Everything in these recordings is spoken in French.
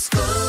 school.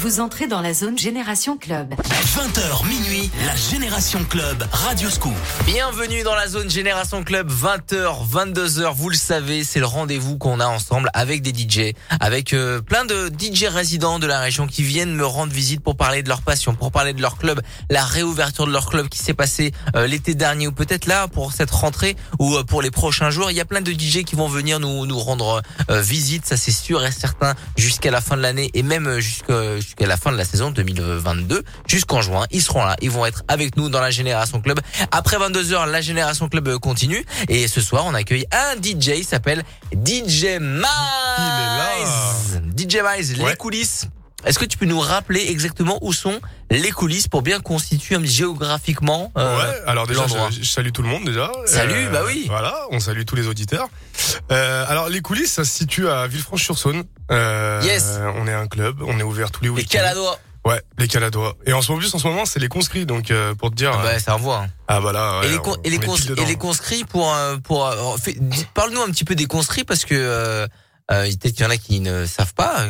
Vous entrez dans la zone Génération Club. 20h minuit, la Génération Club, Radio Scoop. Bienvenue dans la zone Génération Club, 20h, 22h, vous le savez, c'est le rendez-vous qu'on a ensemble avec des DJ, avec euh, plein de DJ résidents de la région qui viennent me rendre visite pour parler de leur passion, pour parler de leur club, la réouverture de leur club qui s'est passé euh, l'été dernier ou peut-être là pour cette rentrée ou euh, pour les prochains jours. Il y a plein de DJ qui vont venir nous, nous rendre visite, ça c'est sûr et certain, jusqu'à la fin de l'année et même jusqu'à jusqu'à la fin de la saison 2022, jusqu'en juin. Ils seront là, ils vont être avec nous dans la Génération Club. Après 22h, la Génération Club continue. Et ce soir, on accueille un DJ, il s'appelle DJ Mize. DJ Mize, les coulisses. Est-ce que tu peux nous rappeler exactement où sont les coulisses pour bien constituer géographiquement euh, Ouais, alors déjà je, salue tout le monde déjà. Salut, bah oui. Voilà, on salue tous les auditeurs. Euh, alors les coulisses, ça se situe à Villefranche-sur-Saône. Euh, yes. On est un club, on est ouvert tous les week-ends. Les Caladois. Ouais, les Caladois. Et en ce moment, en ce moment, c'est les conscrits, donc euh, pour te dire. Ah bah, ça envoie. Hein. Ah voilà. et, les et, les et les conscrits pour pour, parle-nous un petit peu des conscrits parce que peut-être qu'il y en a qui ne savent pas.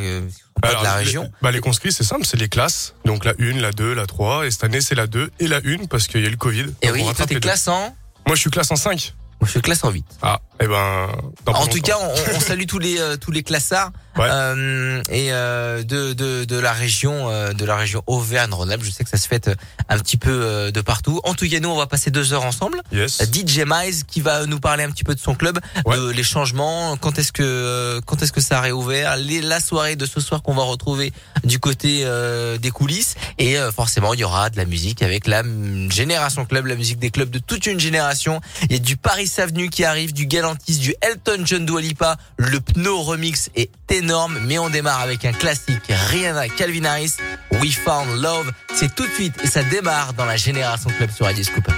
pas de la région. Les, bah les conscrits, c'est simple, c'est les classes. Donc la 1, la 2, la 3. Et cette année, c'est la 2 et la 1 parce qu'il y a le Covid. Et oui, toi, t'es classe en Moi, je suis classe en 5. Moi, je classe en 8. Ah, eh ben. En tout cas, on, on salue tous les euh, tous les classards euh, et euh, de, de de la région euh, de la région Auvergne-Rhône-Alpes. Je sais que ça se fait euh, un petit peu de partout. En tout cas, nous, on va passer deux heures ensemble. Yes. DJ Mize qui va nous parler un petit peu de son club, de les changements, quand est-ce que quand est-ce que ça a réouvert, les, la soirée de ce soir qu'on va retrouver du côté des coulisses et forcément il y aura de la musique avec la génération club, la musique des clubs de toute une génération. Il y a du Paris Avenue qui arrive, du Galantis, du Elton John Dualipa, le Pneu Remix est énorme, mais on démarre avec un classique Rihanna Calvin Harris, We Found Love. C'est tout de suite et ça démarre dans la Génération Club sur Radio Scoop.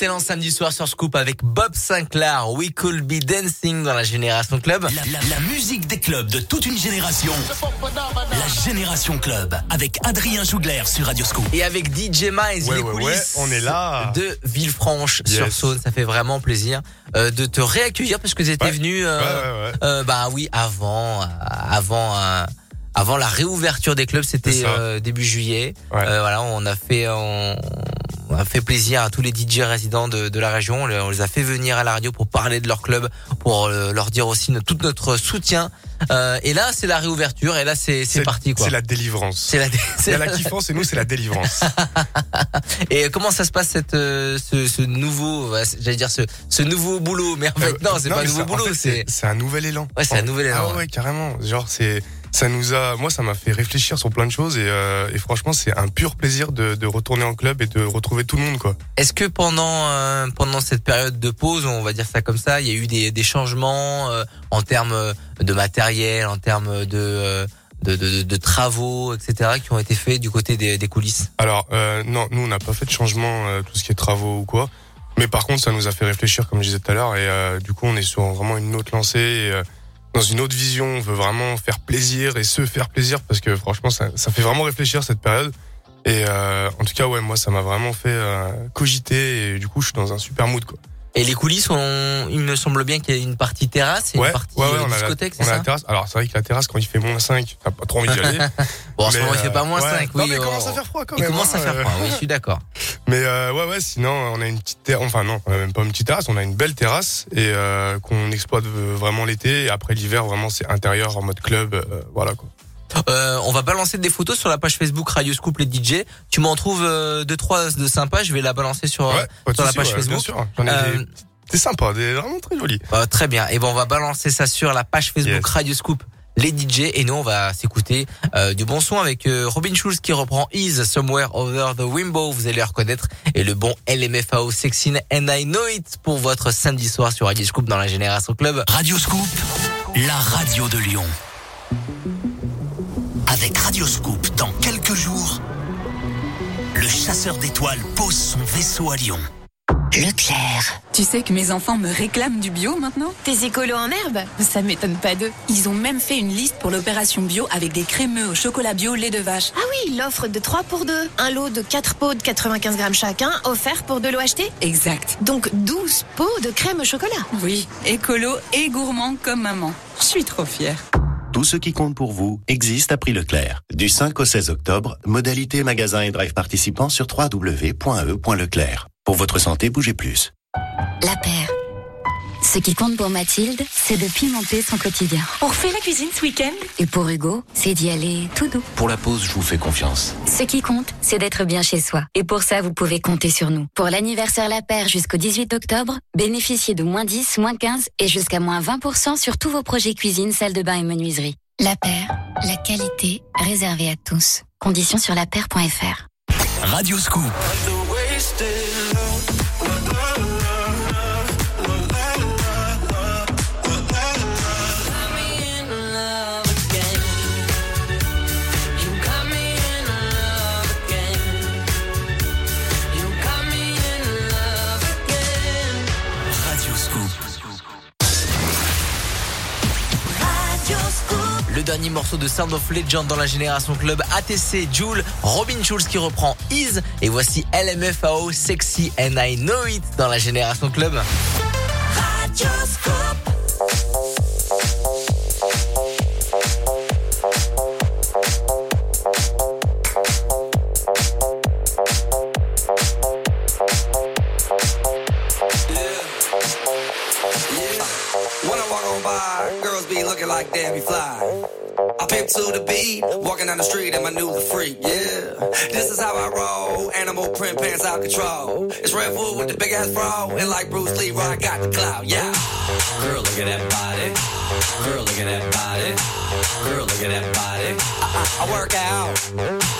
Excellent samedi soir sur Scoop avec Bob Sinclair. We could be dancing dans la Génération Club. La, la- la musique des clubs de toute une génération. La Génération Club avec Adrien Jougler sur Radioscoop. Et avec DJ Miles, Ouais, les ouais, coulisses ouais, on est là. de Villefranche Yes. sur Saône. Ça fait vraiment plaisir euh, de te réaccueillir parce que tu étais Ouais. venu, euh, Ouais, ouais, ouais. euh, bah oui, avant, euh, avant, euh, avant la réouverture des clubs, c'était euh, début juillet. Ouais. Euh, voilà, on a fait, on a fait plaisir à tous les DJ résidents de, de la région. On les- a fait venir à la radio pour parler de leur club, pour euh, leur dire aussi tout notre soutien. Euh, et là, c'est la réouverture. Et là, c'est parti. C'est la délivrance. C'est la, Il y a la- kiffance et nous, c'est la délivrance. Et comment ça se passe cette euh, ce, ce nouveau, j'allais dire ce, ce nouveau boulot, mais en fait Euh, non, c'est pas un nouveau en boulot, fait, c'est c'est un nouvel élan. Ouais, c'est un nouvel élan, Ah ouais. ouais, carrément. Genre, c'est ça nous a, moi, ça m'a fait réfléchir sur plein de choses et, euh, et franchement, c'est un pur plaisir de, de retourner en club et de retrouver tout le monde, quoi. Est-ce que pendant euh, pendant cette période de pause, on va dire ça comme ça, il y a eu des, des changements euh, en termes de matériel, en termes de, euh, de, de, de- travaux, etc., qui ont été faits du côté des, des coulisses? Alors, euh, non, nous, on n'a pas fait de changement, euh, tout ce qui est travaux ou quoi. Mais par contre, ça nous a fait réfléchir, comme je disais tout à l'heure, et euh, du coup, on est sur vraiment une autre lancée, et, euh, dans une autre vision. On veut vraiment faire plaisir et se faire plaisir, parce que franchement, ça, ça fait vraiment réfléchir cette période. Et euh, en tout cas, ouais, moi, ça m'a vraiment fait euh, cogiter, et du coup, je suis dans un super mood, quoi. Et les coulisses, on, il me semble bien qu'il y a une partie terrasse et Ouais, une partie ouais, ouais, euh, on discothèque, c'est a la ça terrasse. Alors, c'est vrai que la terrasse, quand il fait moins 5, t'as pas trop envie d'y aller. Bon, en ce moment, il fait euh, pas moins ouais. 5, Non, oui. mais il on- commence à faire froid quand Il même, commence à hein, faire euh. froid, oui, je suis d'accord. Mais euh, ouais, ouais, sinon, on a une petite terrasse. Enfin, non, on a même pas une petite terrasse. On a une belle terrasse et euh, qu'on exploite euh, vraiment l'été. Et après l'hiver, vraiment, c'est intérieur en mode club. euh, voilà quoi. Euh, on va balancer des photos sur la page Facebook Radio Scoop les DJ. Tu m'en trouves euh, deux trois de sympas. Je vais la balancer sur euh, Ouais, la page ouais, Facebook. Bien sûr. J'en ai Euh, des- C'est sympa, des vraiment très joli. Euh, très bien. Et bon, on va balancer ça sur la page Facebook Yes. Radio Scoop. Les DJ et nous on va s'écouter euh, du bon son avec euh, Robin Schulz qui reprend Is Somewhere Over the Rainbow, vous allez reconnaître et le bon LMFAO Sexy and I Know It pour votre samedi soir sur Radio Scoop dans la Génération Club. Radio Scoop, la radio de Lyon. Avec Radio Scoop, dans quelques jours, le chasseur d'étoiles pose son vaisseau à Lyon. Leclerc. Tu sais que mes enfants me réclament du bio maintenant? Tes écolos en herbe? Ça m'étonne pas d'eux. Ils ont même fait une liste pour l'opération bio avec des crémeux au chocolat bio lait de vache. Ah oui, l'offre de 3 pour 2. Un lot de 4 pots de 95 grammes chacun, offert pour 2 lots achetés. Exact. Donc 12 pots de crème au chocolat. Oui, écolo et gourmand comme maman. Je suis trop fière. Tout ce qui compte pour vous existe à prix Leclerc. Du 5 au 16 octobre, modalité magasin et drive participants sur www.e.leclerc. Pour votre santé, bougez plus. La paire. Ce qui compte pour Mathilde, c'est de pimenter son quotidien. On refait la cuisine ce week-end Et pour Hugo, c'est d'y aller tout doux. Pour la pause, je vous fais confiance. Ce qui compte, c'est d'être bien chez soi. Et pour ça, vous pouvez compter sur nous. Pour l'anniversaire La Paire jusqu'au 18 octobre, bénéficiez de moins 10, moins 15 et jusqu'à moins 20% sur tous vos projets cuisine, salle de bain et menuiserie. La Paire, la qualité réservée à tous. Conditions sur lapaire.fr. Radio Scoop, Le dernier morceau de Sound of Legend dans la Génération Club ATC Joule, Robin Schulz qui reprend Is et voici LMFAO Sexy and I Know It dans la Génération Club. When I walk on by, girls be looking like Debbie Fly. I pimp to the beat, walking down the street and my new the freak, yeah. This is how I roll, animal print pants out control. It's Red Bull with the big ass bra, and like Bruce Lee, I got the clout, yeah. Girl, look at that body. Girl, look at that body. Girl, look at that body. I, I, I work out.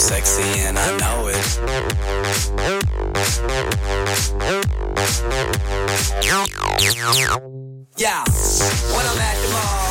Sexy and I know it. Yeah, when I'm at the mall,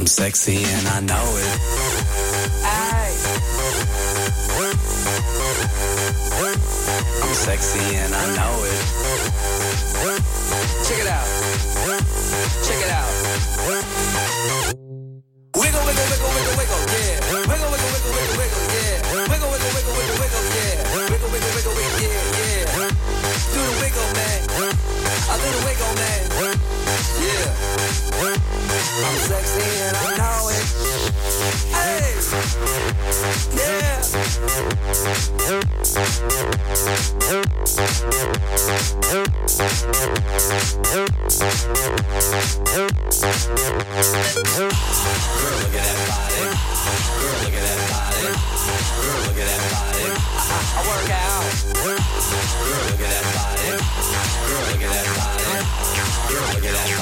I'm sexy and I know it. Ay. I'm sexy and I know it. Check it out. Check it out. Wiggle, wiggle, wiggle, wiggle, wiggle, yeah. Wiggle, wiggle, wiggle, wiggle. Wiggle, wig on that. A little wiggle, man. Yeah. I'm sexy and I know it. Hey. Yeah. Girl, look at that body. Girl, look at that body. Girl, look at that body. I, work out. Girl, look at that body. Girl, look at that body. Girl, look at that body.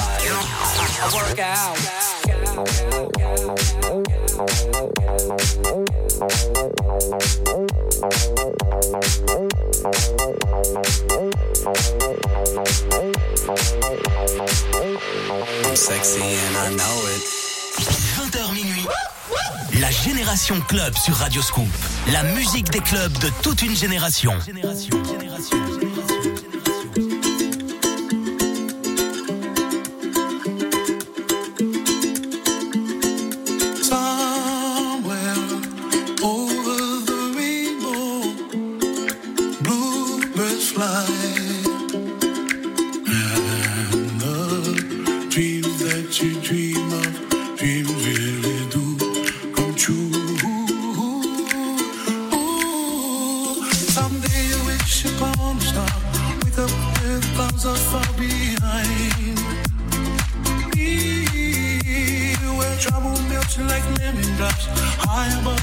La Génération Club sur Radio Scoop. La musique des clubs de toute une génération. Somewhere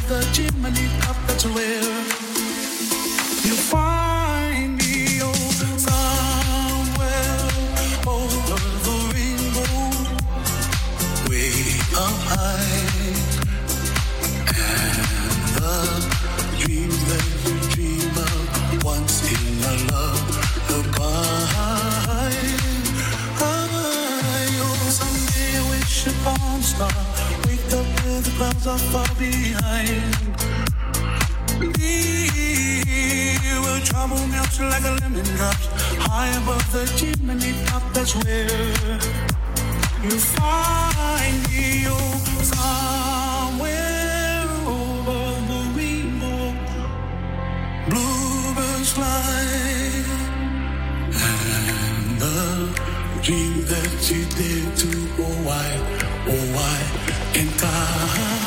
the chimney top. That's where are far behind. Me, where trouble melts like a lemon drops high above the chimney top. That's where you find me. Oh, somewhere over the rainbow, bluebirds fly. And the dream that you did to oh why, oh why can't I?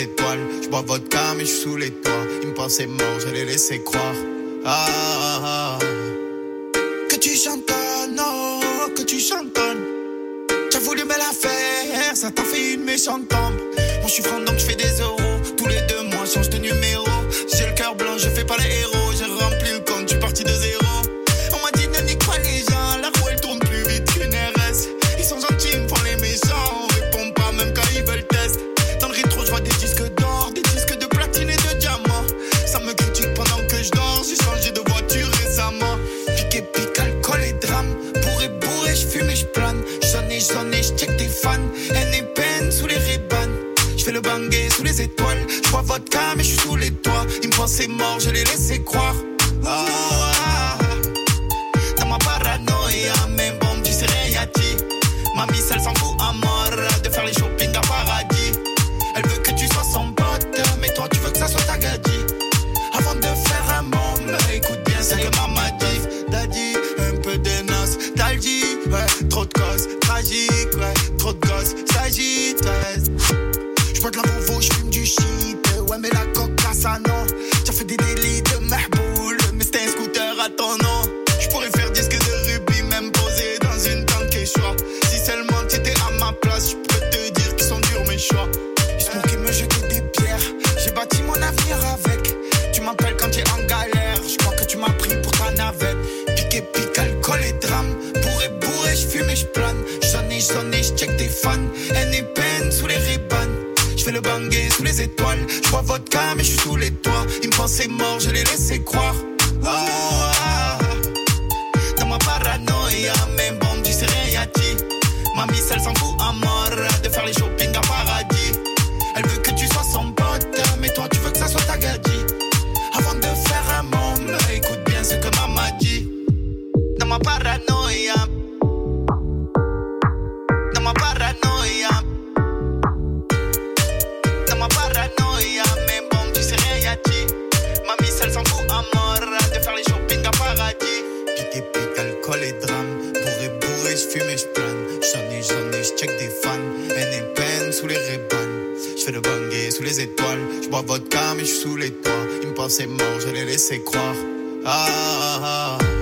Étoiles. J'bois vodka, mais j'suis sous les toits. Ils me pensaient mort, je les laissais croire. Ah. Que tu chantonnes, oh, que tu chantonnes. T'as voulu me la faire, ça t'a fait une méchante tombe. Moi, j'suis franc donc j'fais des euros. Tous les deux mois, change de numéro. J'ai le cœur blanc, je fais pas les héros. J'ai rempli le compte, j'suis parti de zéro. Vodka, mais j'suis sous les toits. Ils me pensaient mort, je les laissais croire. Ah, navette. Piqué, pique, alcool et drame. Bourré, bourré, je fume et je plane. J'en ai, j'en ai, j'check des fans. Haine et peine sous les rébanes. Je fais le banger sous les étoiles. Je bois vodka, mais je suis sous les toits. Ils me pensaient mort, je les laissais croire. Oh, oh, oh. bois vodka, mais je suis sous les toits. Ils me pensaient mort, je les laissais croire. ah. ah, ah. ah.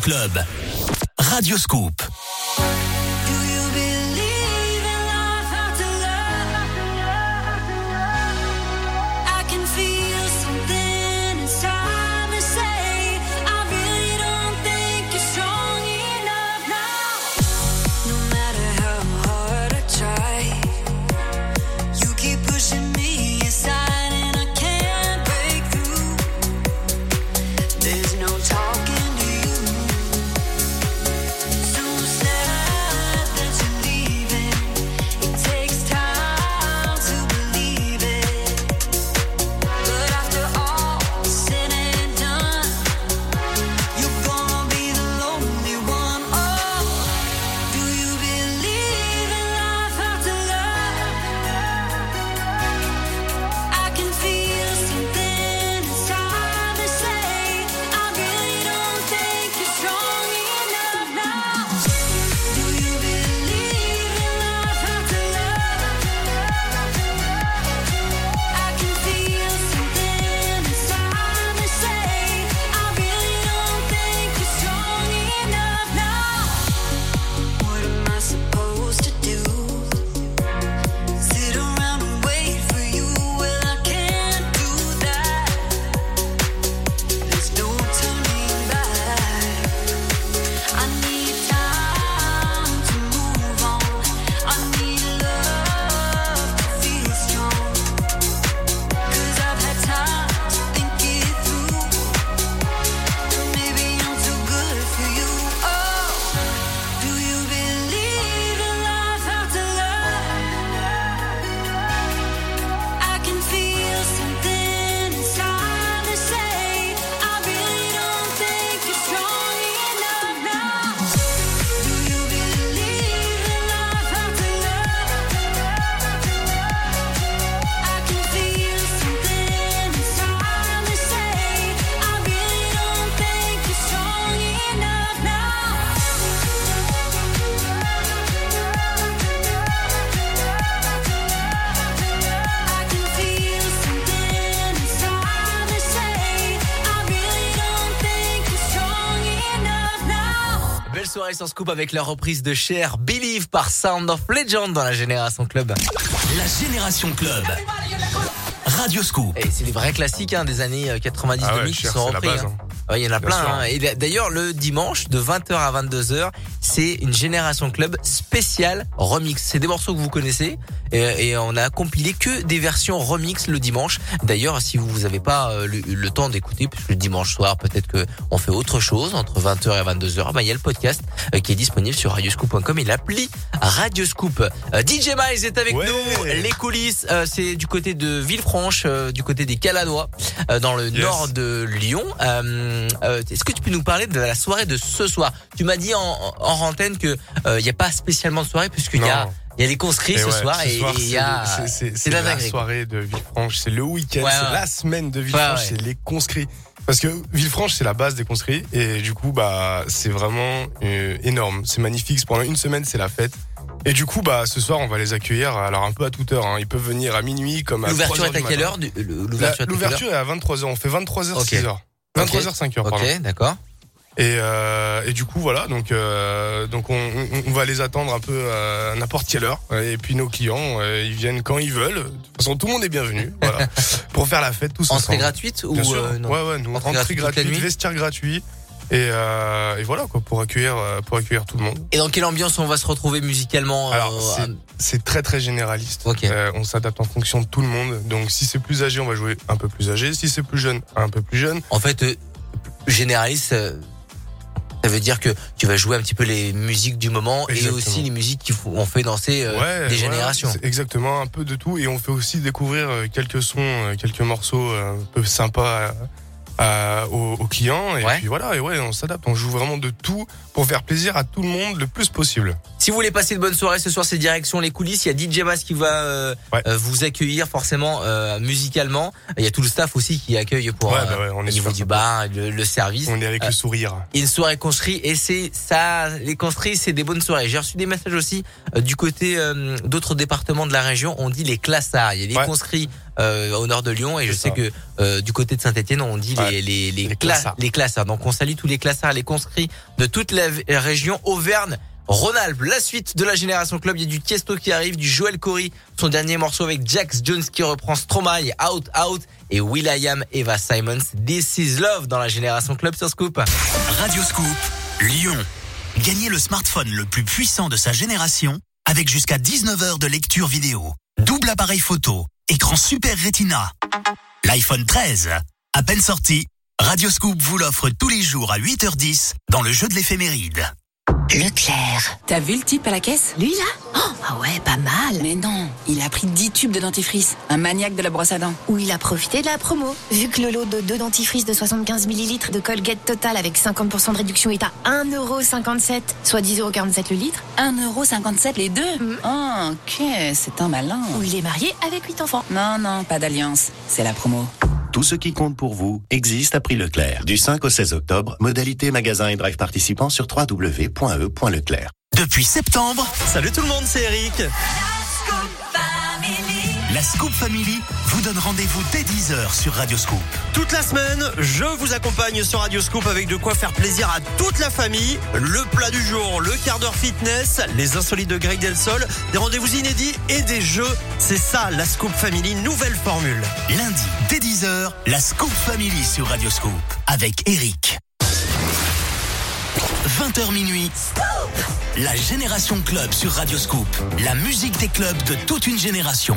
Club. Radio Scoop. Sur Scoop avec la reprise de Cher, Believe par Sound of Legend dans la Génération Club. La Génération Club. Radio Scoop. Et c'est des vrais classiques hein, des années 90-2000 Ah ouais, qui sont la repris. base, hein. hein. Ouais, il y en a Bien plein. hein. Et d'ailleurs, le dimanche, de 20h à 22h, c'est une Génération Club spéciale remix. C'est des morceaux que vous connaissez et, et on a compilé que des versions remix le dimanche. D'ailleurs, si vous n'avez pas euh, le, le temps d'écouter, puisque le dimanche soir, peut-être que on fait autre chose entre 20h et 22h, bah, il y a le podcast euh, qui est disponible sur radioscoop.com et l'appli Radioscoop. Euh, DJ Miles est avec Ouais. nous. Les coulisses, c'est du côté de Villefranche, du côté des Caladois, dans le Yes. nord de Lyon. Euh, euh, Est-ce que tu peux nous parler de la soirée de ce soir? Tu m'as dit en, en rentaine que euh, il n'y a pas spécialement de soirée puisqu'il y a il y a les conscrits ce ouais, soir et et il y a c'est- la soirée de Villefranche, c'est le week-end, Ouais, c'est ouais. la semaine de Villefranche, c'est les conscrits. Parce que Villefranche, c'est la base des conscrits et du coup, bah, c'est vraiment euh, énorme. C'est magnifique. Pendant une semaine, c'est la fête. Et du coup, bah, ce soir, on va les accueillir. Alors un peu à toute heure. hein. Ils peuvent venir à minuit, comme à L'ouverture 3 est à quelle heure L'ouverture est à quelle heure L'ouverture est à 23h. On fait 23h, Ok. 6h. 23h, 5h, pardon. Ok, d'accord. Et, euh, et du coup voilà donc euh, donc on, on- on va les attendre un peu euh, à n'importe quelle heure. Et puis nos clients euh, ils viennent quand ils veulent. De toute façon tout le monde est bienvenu voilà. Pour faire la fête tous Entrée ensemble. gratuite ou non ouais ouais nous Entrée entrée gratuite gratuite vestiaire gratuit et, euh, et voilà quoi pour accueillir euh, pour accueillir tout le monde Et dans quelle ambiance on va se retrouver musicalement euh, alors c'est- c'est très très généraliste. Euh, on s'adapte en fonction de tout le monde donc si c'est plus âgé on va jouer un peu plus âgé si c'est plus jeune un peu plus jeune En fait, généraliste, ça veut dire que tu vas jouer un petit peu les musiques du moment Exactement. et aussi les musiques qui ont fait danser euh, Ouais, des générations. exactement, un peu de tout. Et on fait aussi découvrir quelques sons, quelques morceaux un peu sympas à- aux, aux clients. Et Ouais. puis voilà, et ouais, on s'adapte. On joue vraiment de tout pour faire plaisir à tout le monde le plus possible. Si vous voulez passer de bonnes soirées ce soir, c'est direction les coulisses. Il y a DJ Mas qui va euh, Ouais. euh, vous accueillir forcément euh, musicalement. Il y a tout le staff aussi qui accueille pour Ouais, euh, bah au est niveau du bar, le, le service. On est avec Euh, le sourire. une soirée construite et c'est ça les construits c'est des bonnes soirées j'ai reçu des messages aussi euh, du côté euh, d'autres départements de la région on dit les classards il y a Ouais. conscrits euh, au nord de Lyon et je sais que euh, du côté de Saint-Etienne on dit Ouais. les les les, Les cla- classards. les classards donc on salue tous les classards les conscrits de toute la région Auvergne Rhône-Alpes, la suite de la Génération Club, il y a du Tiesto qui arrive, du Joel Corey, son dernier morceau avec Jax Jones qui reprend Stromae, Out Out, et Will.i.am, Eva Simons, This Is Love dans la Génération Club sur Scoop. Radio Scoop, Lyon. Gagnez le smartphone le plus puissant de sa génération avec jusqu'à 19 heures de lecture vidéo, double appareil photo, écran super rétina. L'iPhone 13, à peine sorti, Radio Scoop vous l'offre tous les jours à 8h10 dans le jeu de l'éphéméride. Leclerc. T'as vu le type à la caisse? Lui là? Oh, Ah ouais, pas mal. Mais non, il a pris 10 tubes de dentifrice. Un maniaque de la brosse à dents. Ou il a profité de la promo. Vu que le lot de deux dentifrices de 75 ml de Colgate Total avec 50% de réduction est à 1,57€, soit 10,47€ le litre. 1,57€ les deux? Oh, ok, c'est un malin. Ou il est marié avec 8 enfants. Non, non, pas d'alliance. C'est la promo. Tout ce qui compte pour vous existe à prix Leclerc. Du 5 au 16 octobre, modalité magasin et drive participants sur www.e.leclerc. Depuis septembre, Salut tout le monde, c'est Eric. La Scoop Family vous donne rendez-vous dès 10h sur Radio Scoop. Toute la semaine, je vous accompagne sur Radio Scoop avec de quoi faire plaisir à toute la famille. Le plat du jour, le quart d'heure fitness, les insolites de Greg Delsol, des rendez-vous inédits et des jeux. C'est ça, la Scoop Family, nouvelle formule. Lundi, dès 10h, la Scoop Family sur Radio Scoop avec Eric. 20h minuit. La Génération Club sur Radio Scoop. La musique des clubs de toute une génération.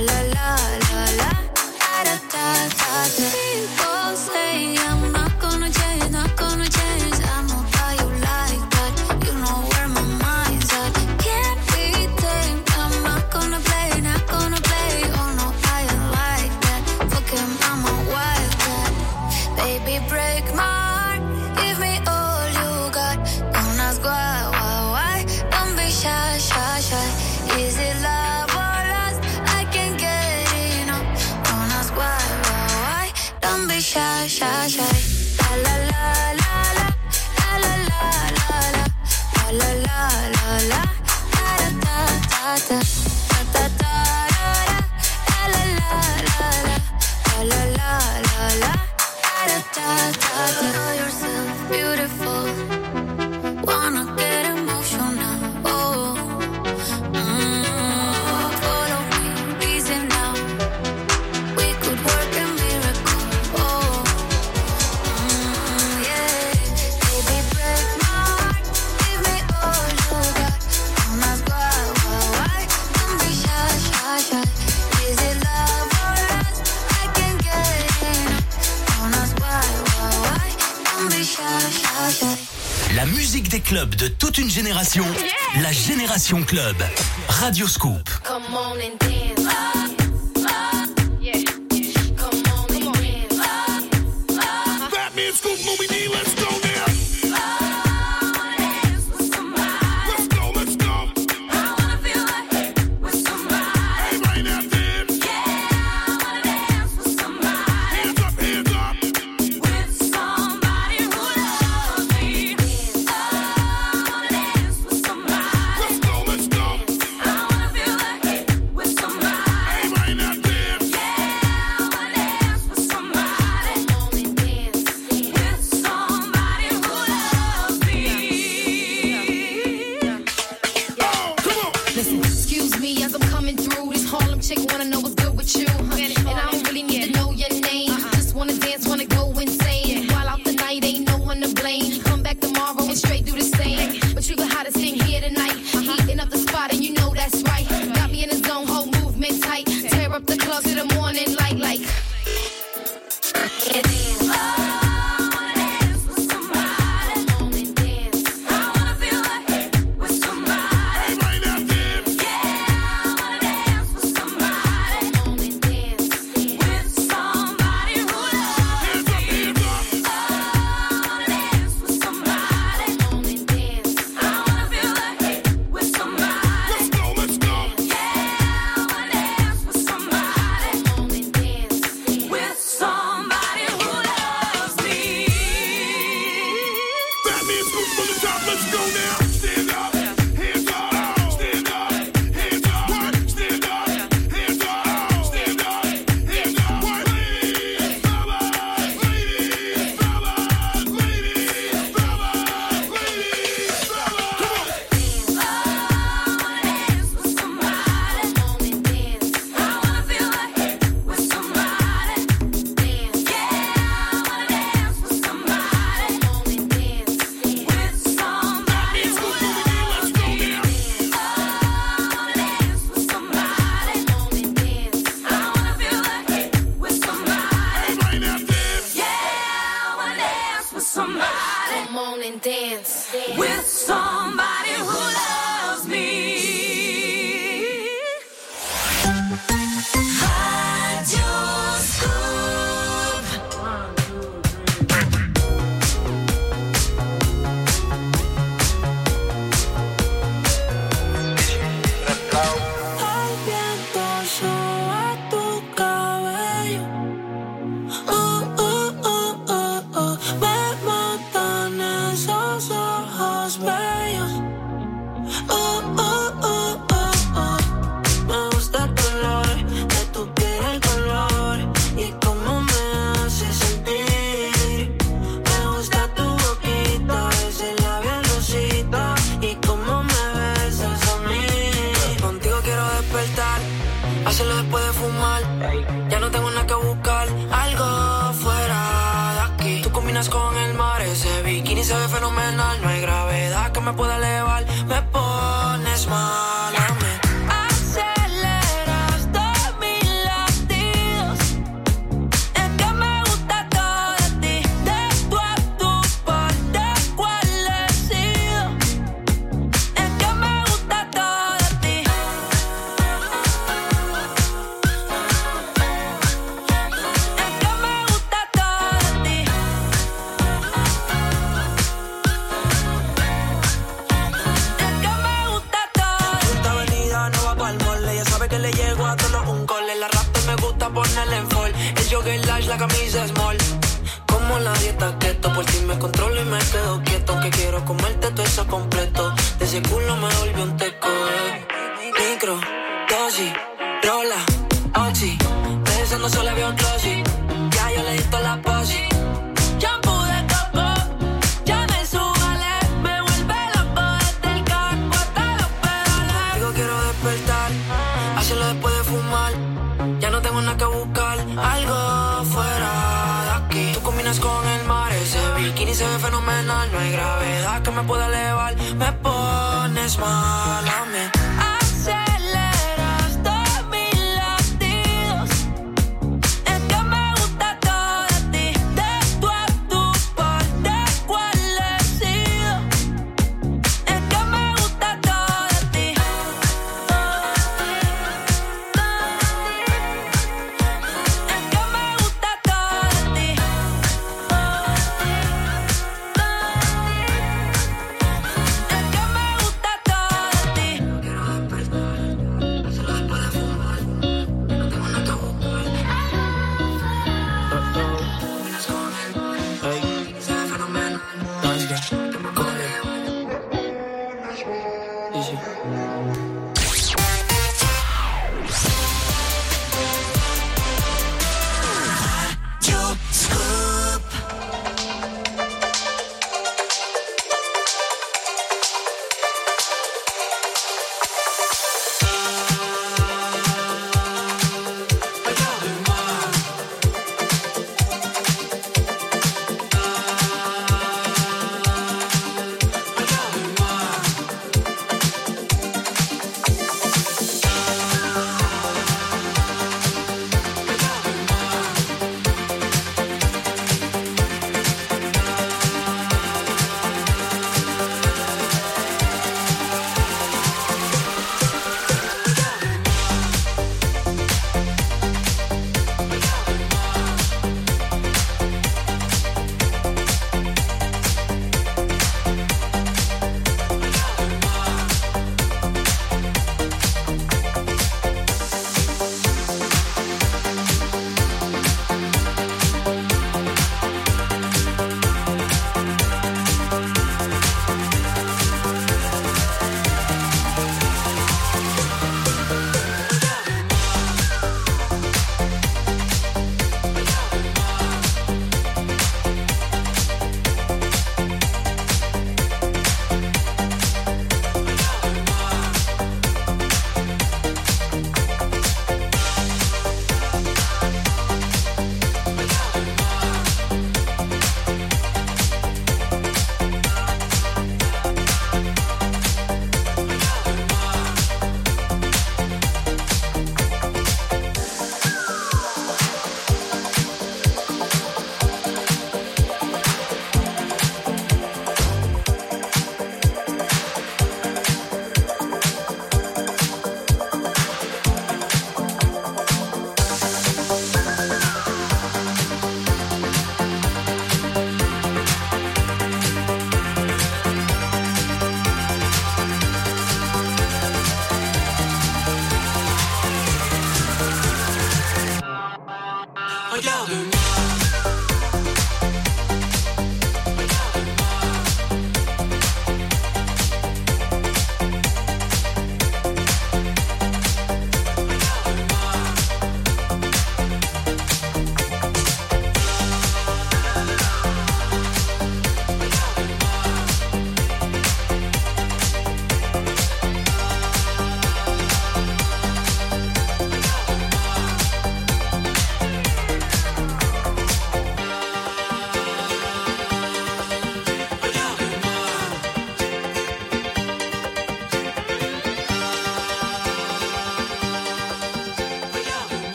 la la la. club de toute une génération, la Génération Club, Radio Scoop.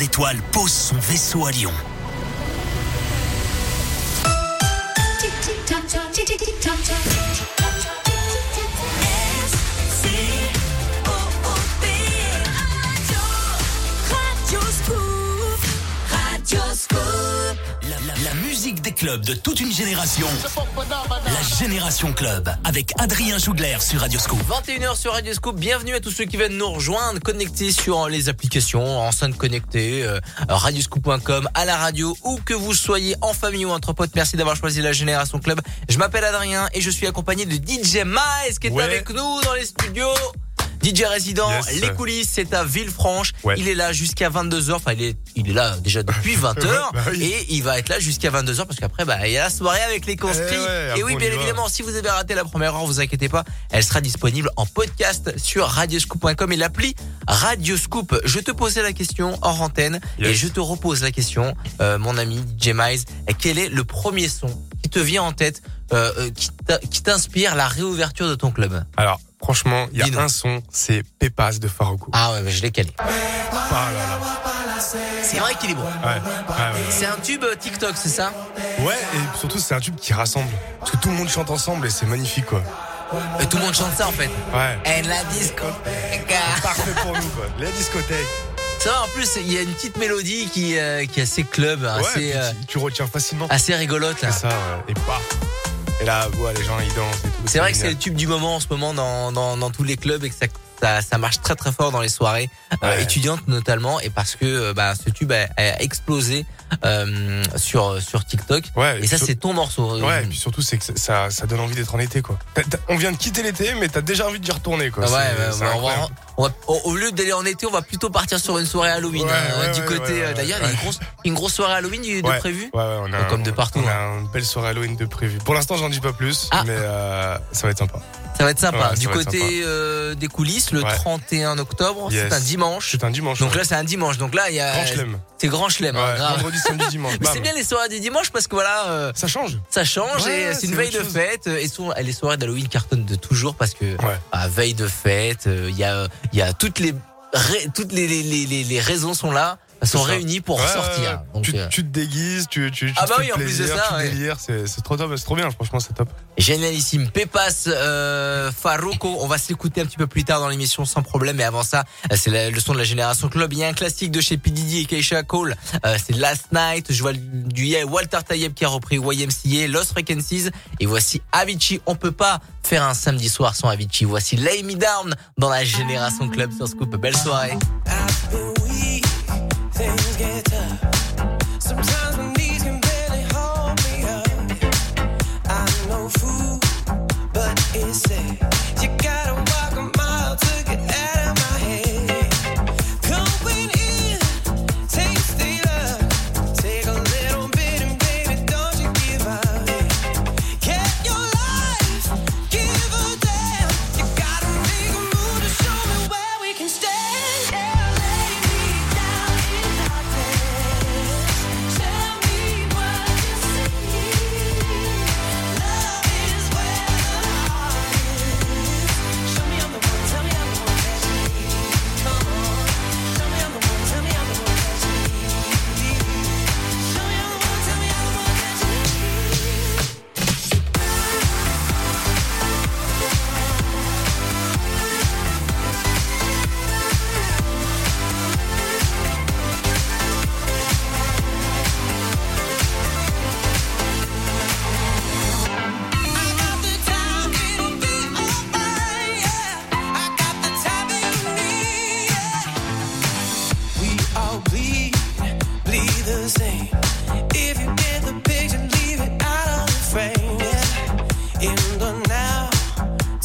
D'étoiles pose son vaisseau à Lyon. Clubs de toute une génération. La Génération Club, avec Adrien Jougler sur Radioscoop. 21h sur Radio Scoop. Bienvenue à tous ceux qui viennent nous rejoindre, connectés sur les applications, enceintes connectées, euh, radioscoop.com, à la radio, où que vous soyez en famille ou entre potes. Merci d'avoir choisi la Génération Club. Je m'appelle Adrien et je suis accompagné de DJ Miles qui est Ouais. avec nous dans les studios. DJ résident, Yes. les coulisses, c'est à Villefranche. Ouais. Il est là jusqu'à 22h. Enfin, il est, il est là déjà depuis 20h. Bah oui. Et il va être là jusqu'à 22h parce qu'après, bah, il y a la soirée avec les conscrits. Eh ouais, et oui, bien évidemment, si vous avez raté la première heure, vous inquiétez pas, elle sera disponible en podcast sur radioscoop.com et l'appli Radioscoop. Je te posais la question hors antenne et je te repose la question, euh, mon ami DJ Miles. Quel est le premier son qui te vient en tête, euh, euh, qui t'inspire la réouverture de ton club? Alors, franchement, il y a un son, c'est Pépas de Faroukou. Ah ouais, mais je l'ai calé. Ah là là. C'est vrai qu'il est bon. Ouais, ouais, ouais. C'est un tube euh, TikTok, c'est ça? Ouais, et surtout, c'est un tube qui rassemble. Parce que tout le monde chante ensemble et c'est magnifique, quoi. Et Tout le monde chante ça en fait. Ouais. Et la disco. Parfait pour nous, quoi. La discothèque. Ça va, en plus, il y a une petite mélodie qui, euh, qui est assez club, Ouais, assez, euh, tu, tu retiens facilement. assez rigolote. là. C'est ça, ouais. Et paf. Et là, ouais, les gens, ils dansent et tout. C'est vrai que c'est le tube du moment en ce moment dans, dans, dans tous les clubs et que ça, ça, ça marche très très fort dans les soirées euh, Ouais. étudiantes notamment et parce que euh, bah, ce tube a, a explosé euh, sur, sur TikTok. Ouais, Et ça, sur- c'est ton morceau. Ouais, et puis surtout, c'est que ça, ça donne envie d'être en été, quoi. On vient de quitter l'été, mais t'as déjà envie d'y retourner, quoi. Ouais, ouais, on va-. On va- au, lieu d'aller en été, on va plutôt partir sur une soirée Halloween Ouais, hein, ouais, du côté. ouais, euh, D'ailleurs, il y a une grosse, une grosse soirée Halloween de prévu. Ouais, ouais, on a, Comme de partout, hein. On a une belle soirée Halloween de prévu. Pour l'instant, j'en dis pas plus, Ah. mais euh, ça va être sympa. Ça va être sympa. Du côté sympa. euh, des coulisses, le Ouais. 31 octobre, Yes. c'est un dimanche. C'est un dimanche. Donc là, c'est un dimanche. Donc là, il y a. Grand chelem. C'est grand chelem. hein, vendredi, samedi, dimanche. Mais c'est bien les soirées du dimanche parce que voilà, Ça change. ça change et c'est une veille de fête. Et souvent, les soirées d'Halloween cartonnent de toujours parce que Ouais. à veille de fête, il y a, il y a toutes les toutes les, les, les- les raisons sont là, sont réunies pour Ouais, ressortir. ouais, ouais. Donc, tu, euh, tu te déguises, tu, tu, tu Ah te bah fais oui, en plus de ça, tu ouais. délires, c'est c'est trop top, c'est trop bien, franchement, c'est top. Génialissime. Pépas euh, Farouko, on va s'écouter un petit peu plus tard dans l'émission sans problème. Mais avant ça, euh, c'est la- le son de la génération club. Il y a un classique de chez P. Diddy et Keisha Cole. Euh, c'est Last Night. Je vois du il y a Walter Tayeb qui a repris YMCA, Lost Frequencies. Et voici Avicii. On peut pas faire un samedi soir sans Avicii. Voici Lay Me Down dans la génération club sur Scoop. Belle soirée. Things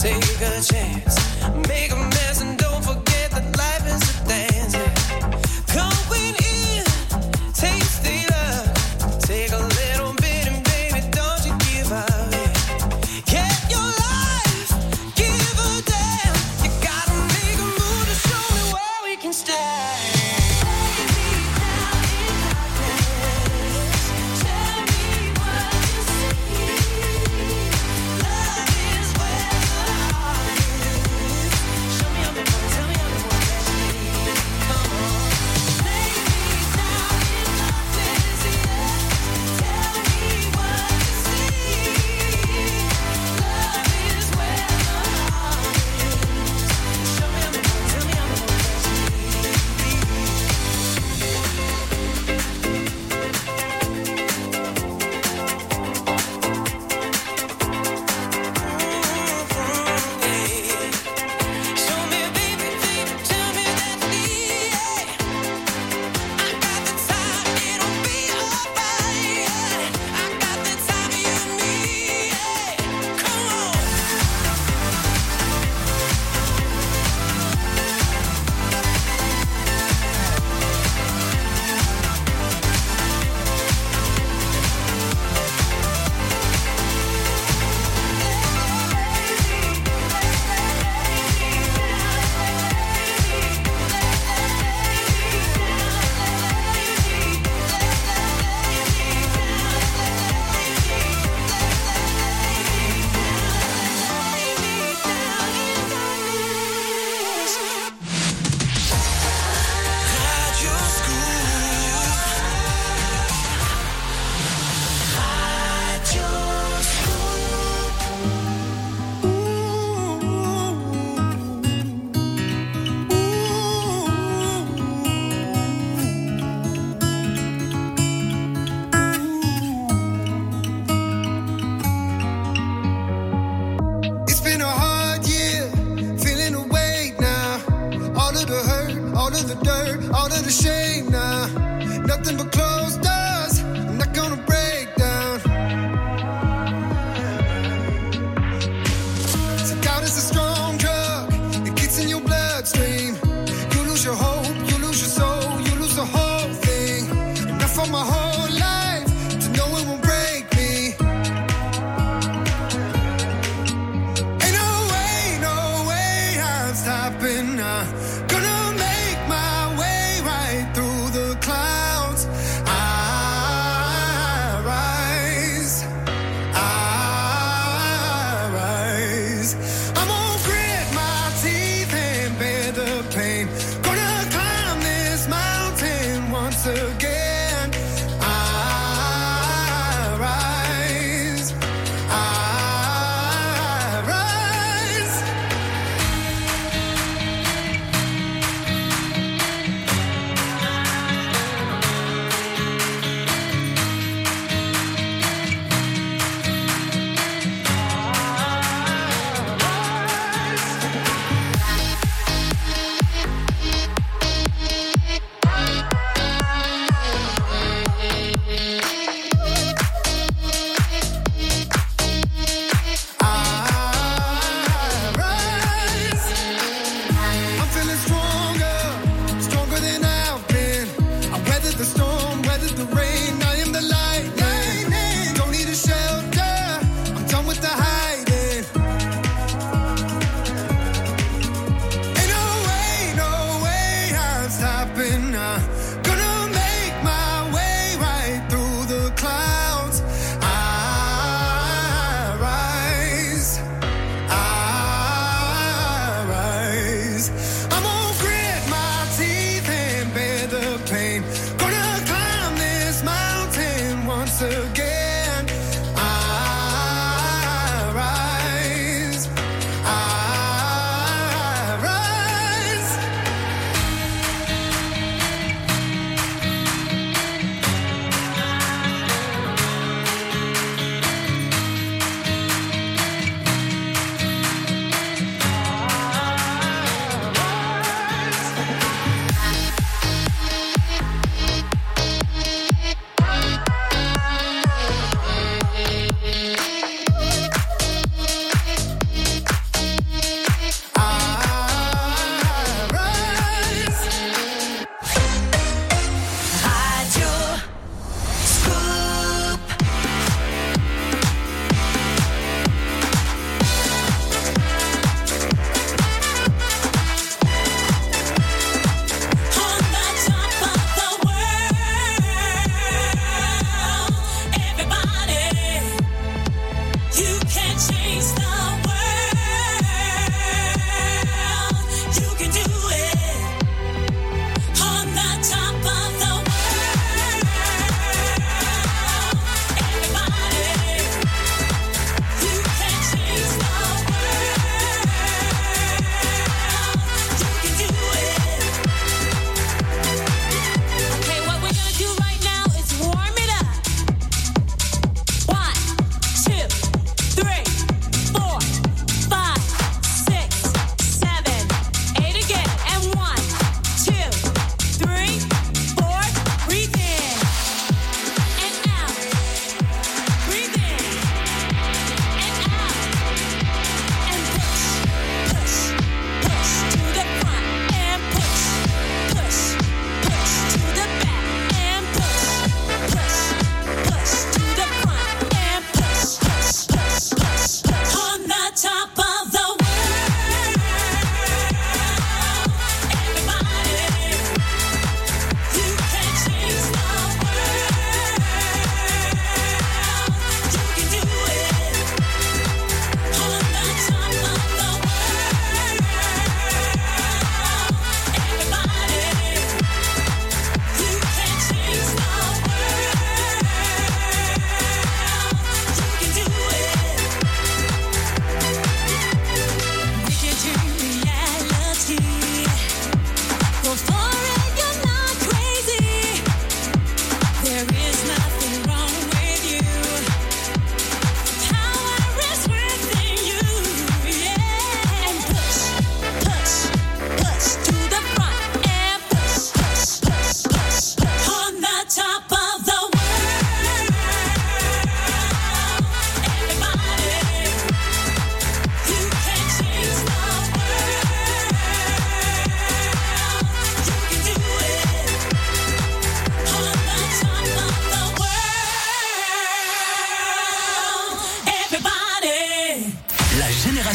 Take a chance.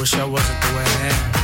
wish I wasn't the way I am.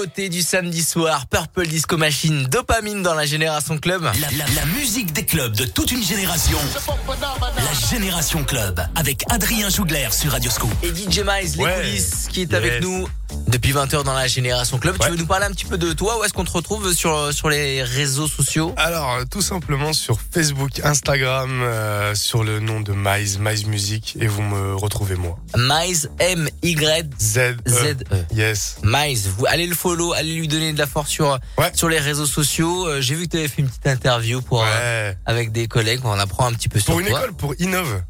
Nouveauté du samedi soir, Purple Disco Machine, dopamine dans la génération club. La, la- la musique des clubs de toute une génération. La Génération Club avec Adrien Jougler sur Radioscoop. Et DJ Miles, les Ouais. coulisses, qui est Yes. avec nous depuis 20h dans la génération club. Tu veux nous parler un petit peu de toi? Où est-ce qu'on te retrouve sur, sur les réseaux sociaux? Alors, tout simplement sur Facebook, Instagram, euh, sur le nom de Mize, Mize Music, et vous me retrouvez moi. Miles, M-Y, Z, Z, E. Yes. Miles, vous allez le follow, allez lui donner de la force sur, sur les réseaux sociaux. Euh, J'ai vu que tu avais fait une petite interview pour, euh, avec des collègues, on apprend un petit peu sur Pour une toi. école, pour Innove.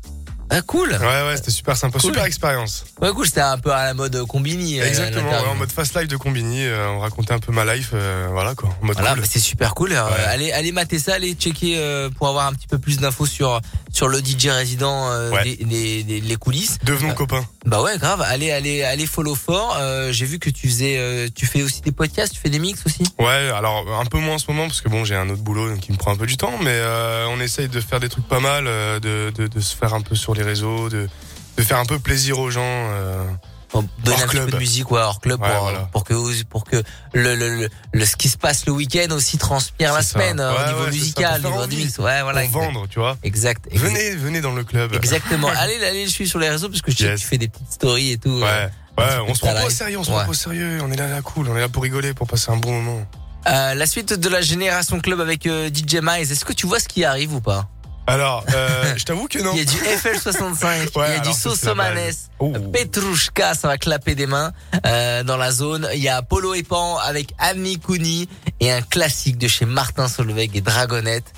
Ah, cool. Ouais, ouais, c'était super sympa, Cool. super expérience. Ouais, cool, c'était un peu à la mode euh, Combini. euh, Exactement, ouais, en mode fast live de Combini, euh, on racontait un peu ma life, euh, voilà quoi, en mode Voilà, cool. bah, c'est super cool. Euh, allez, allez mater ça, allez checker pour avoir un petit peu plus d'infos sur sur le DJ résident, Ouais. les, coulisses. Devenons copains. Bah ouais, grave. Allez, allez, allez follow fort. J'ai vu que tu faisais, tu fais aussi des podcasts, tu fais des mix aussi? Ouais, alors un peu moins en ce moment parce que bon, j'ai un autre boulot qui me prend un peu du temps, mais on essaye de faire des trucs pas mal, de, de, de se faire un peu sur les réseaux, de, de faire un peu plaisir aux gens. Euh, Donner hors un petit club. peu de musique, ouais, hors club, Ouais, pour, voilà. pour que pour que le, le, le, le- ce qui se passe le week-end aussi transpire la ça. semaine Ouais, au niveau musical, pour au faire niveau du envie, mix. Ouais, voilà. pour vendre, tu vois. Exact. exact. Venez, venez dans le club. Exactement. allez, allez le suivre sur les réseaux parce que je sais que tu fais des petites stories et tout. Ouais, euh, petit on se prend pas au sérieux, on se prend pas au sérieux, on est là, là, cool, on est là pour rigoler, pour passer un bon moment. Euh, la suite de la génération club avec euh, DJ Mize, est-ce que tu vois ce qui arrive ou pas? Alors, euh, je t'avoue que non. Il y a du FL65, Ouais, il y a du Sosomanes. Oh. Petrushka, ça va clapper des mains euh, dans la zone. Il y a Polo et Pan avec Annie Cooney et un classique de chez Martin Solveig et Dragonette.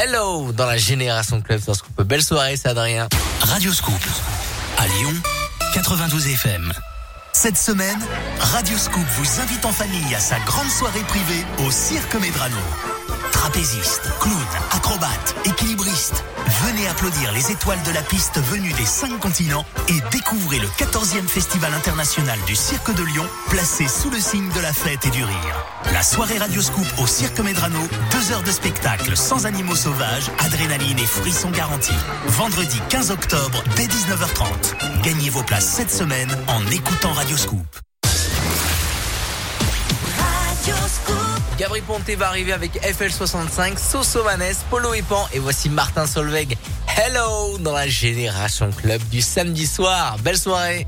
Hello dans la génération club sur Scoop. Belle soirée, c'est Adrien. Radioscoop. À Lyon, 92 FM. Cette semaine, Radioscoop vous invite en famille à sa grande soirée privée au Cirque Medrano. Trapézistes, clowns, acrobates, équilibristes. Venez applaudir les étoiles de la piste venues des cinq continents et découvrez le 14e Festival international du Cirque de Lyon, placé sous le signe de la fête et du rire. La soirée Radioscoop au Cirque Medrano, deux heures de spectacle sans animaux sauvages, adrénaline et frissons garantis. Vendredi 15 octobre dès 19h30. Gagnez vos places cette semaine en écoutant Radioscoop. Gabri Ponte va arriver avec FL65, Sosomanes, Polo et Pan et voici Martin Solveig. Hello dans la génération club du samedi soir. Belle soirée.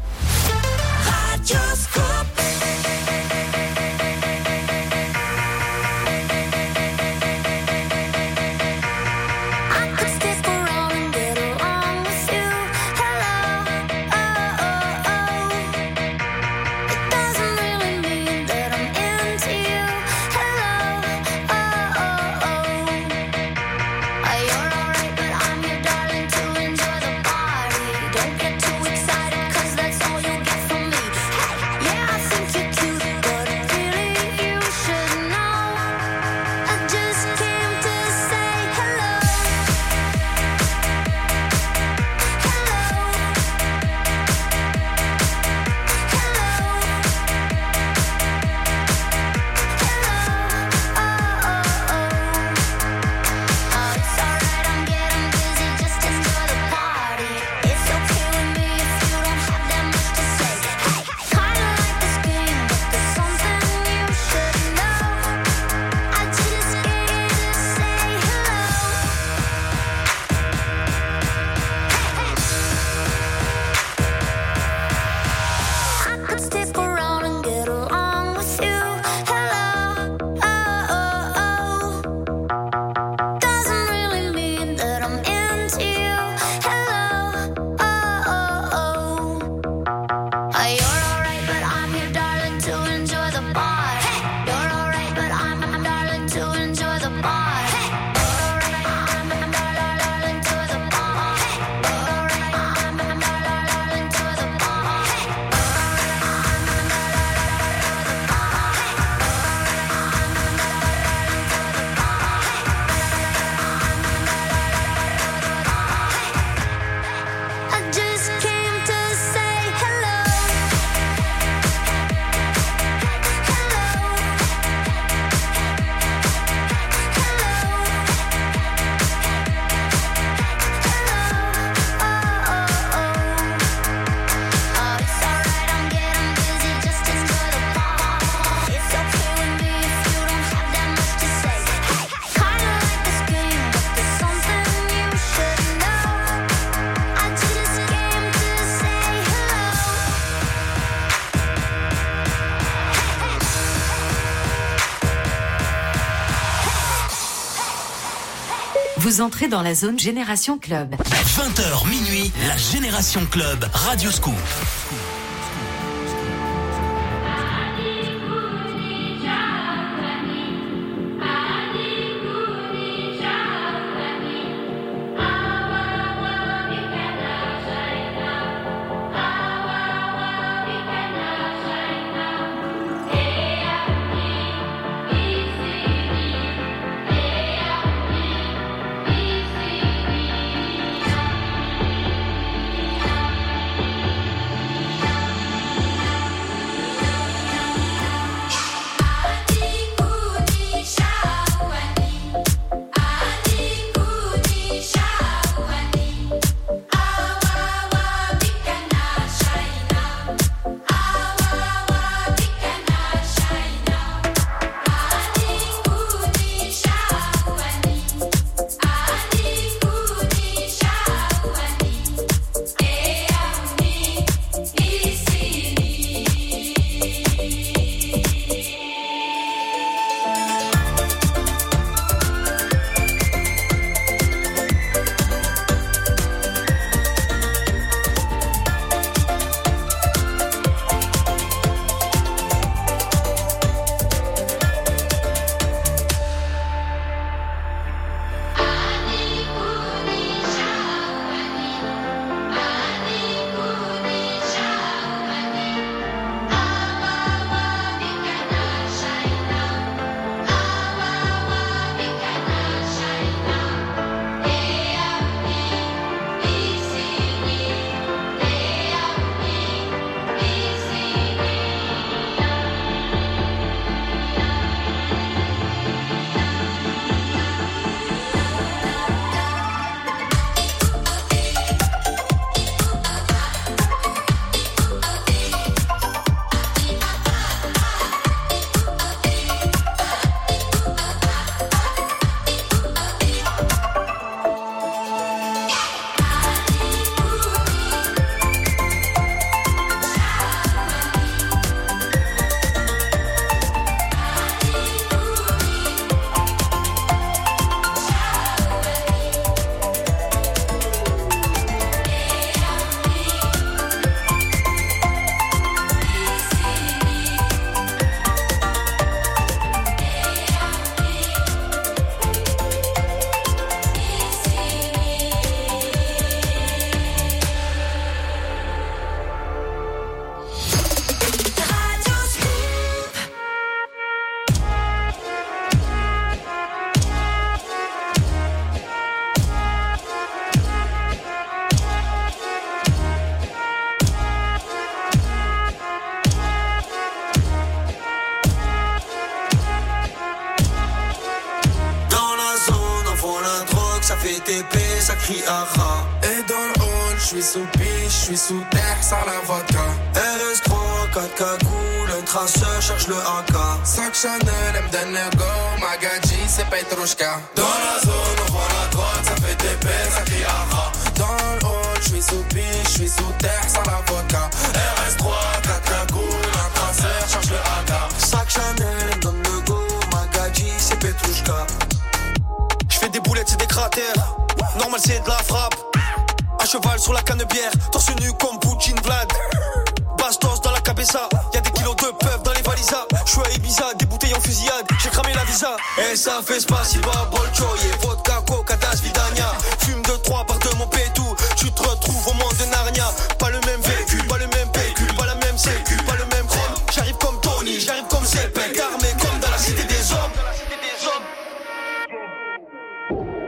Vous entrez dans la zone Génération Club. 20h minuit, la Génération Club, Radio Scoop. Magadji, c'est Petrushka. Dans la zone, on vend la drogue, ça fait TP, ça crie aha. Dans le hall, je suis sous piche, je suis sous terre, sans la vodka. RS3, 4 cagoules, un traceur, cherche le AK. Sac Chanel, donne le go, Magadji, c'est Petrushka. Je fais des boulettes, c'est des cratères. Normal, c'est de la frappe. À cheval sur la canne bière, torse nu comme Poutine Vlad. Et ça fait spasiba, bolchoye, vodka, coca, das, vidania. Fume de trois par de mon pétou, tu te retrouves au monde de Narnia. Pas le même véhicule, pas le même pécule, pas la même sécu, pas le même chrome. J'arrive comme Tony, j'arrive comme Zepek, armé comme dans la cité des hommes.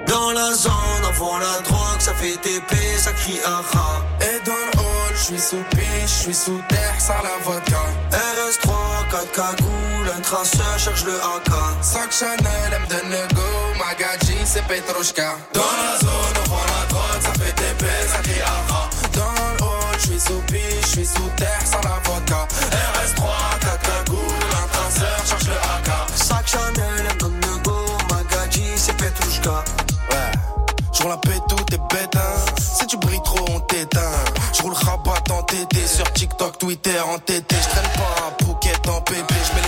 Dans la zone, on vend la drogue, ça fait TP, ça crie aha. Et dans le hall, je suis sous piche, je suis sous terre, sans la vodka. RS3, 4 cagoules, un traceur cherche le AK. Sac Chanel, elle me donne le go, Magadji, c'est Petrushka. Dans la zone, on vend la drogue, ça fait TP, ça crie aha. Dans le hall, je suis sous piche, je sous terre, sans la vodka. RS3, 4 cagoules, un traceur, cherche le AK. Sac Chanel, elle me donne le go, Magadji, c'est Petrushka. Ouais, je roule la paix, tout bête, hein. Si tu brilles trop, on t'éteint. Je roule rabat en TT, sur TikTok, Twitter, en TT. Je traîne pas un Phuket en pépé, je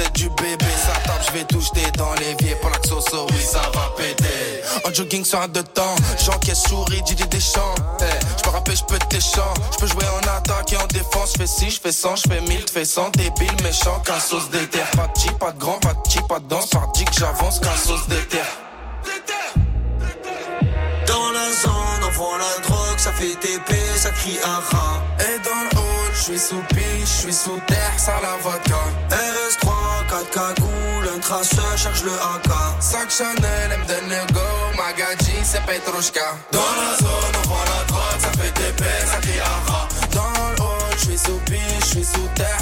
c'est du bébé. Ça tape, je vais tout jeter dans l'évier. Pour la soso, oui, ça va péter. En jogging sur un deux temps, j'encaisse souris, Didier Deschamps. Eh, hey, je peux rapper, je peux t'échant. Je peux jouer en attaque et en défense. Je fais 6, je fais 100, je fais 1000, je fais 100. Débile, méchant, qu'un sauce d'éther. Pas de pas de grand, pas de pas de danse. Par que j'avance, qu'un sauce d'éther. Dans la zone, on voit la droite ça fait TP, ça crie un rat. Et dans le hall, je suis sous piche, je suis sous terre, ça la vodka. RS3, 4 cagoules, un traceur, charge le AK. 5 Chanel, elle go, Magadji, c'est Petrushka. Dans la zone, on voit la drogue, ça fait TP, ça crie Ara. Dans le hall, je suis sous piche, je suis sous terre,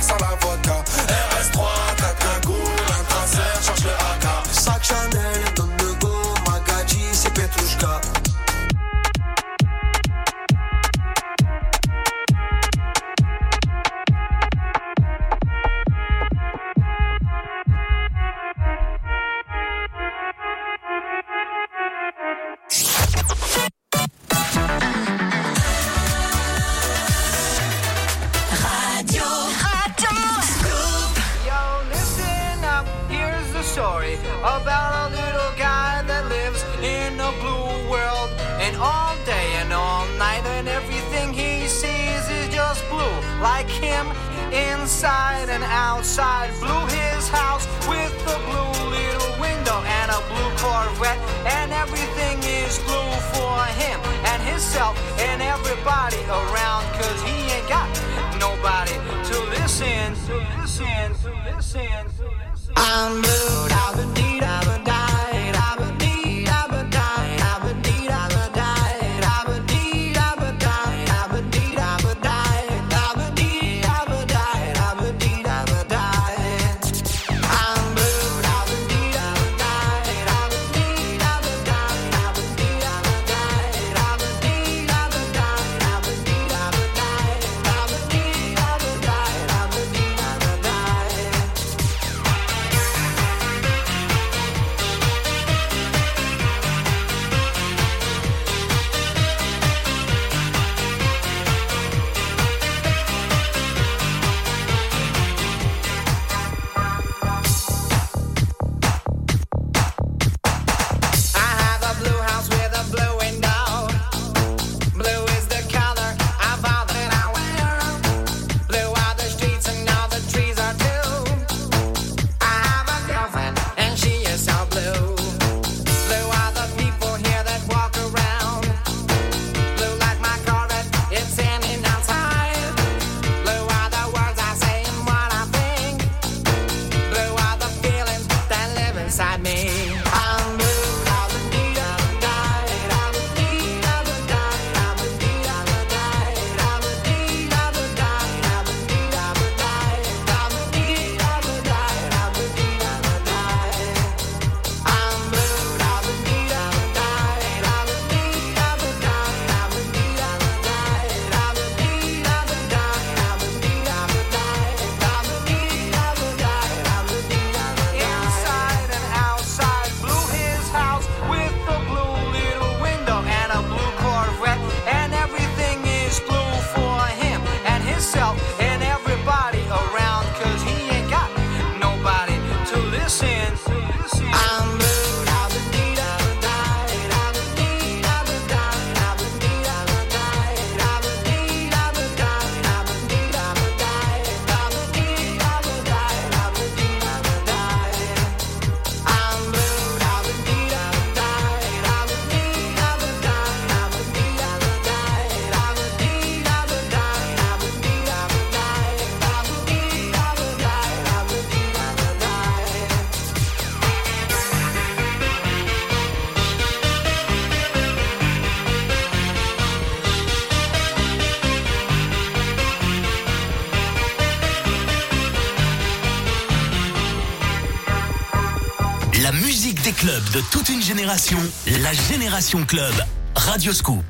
La Génération Club Radio Scoop.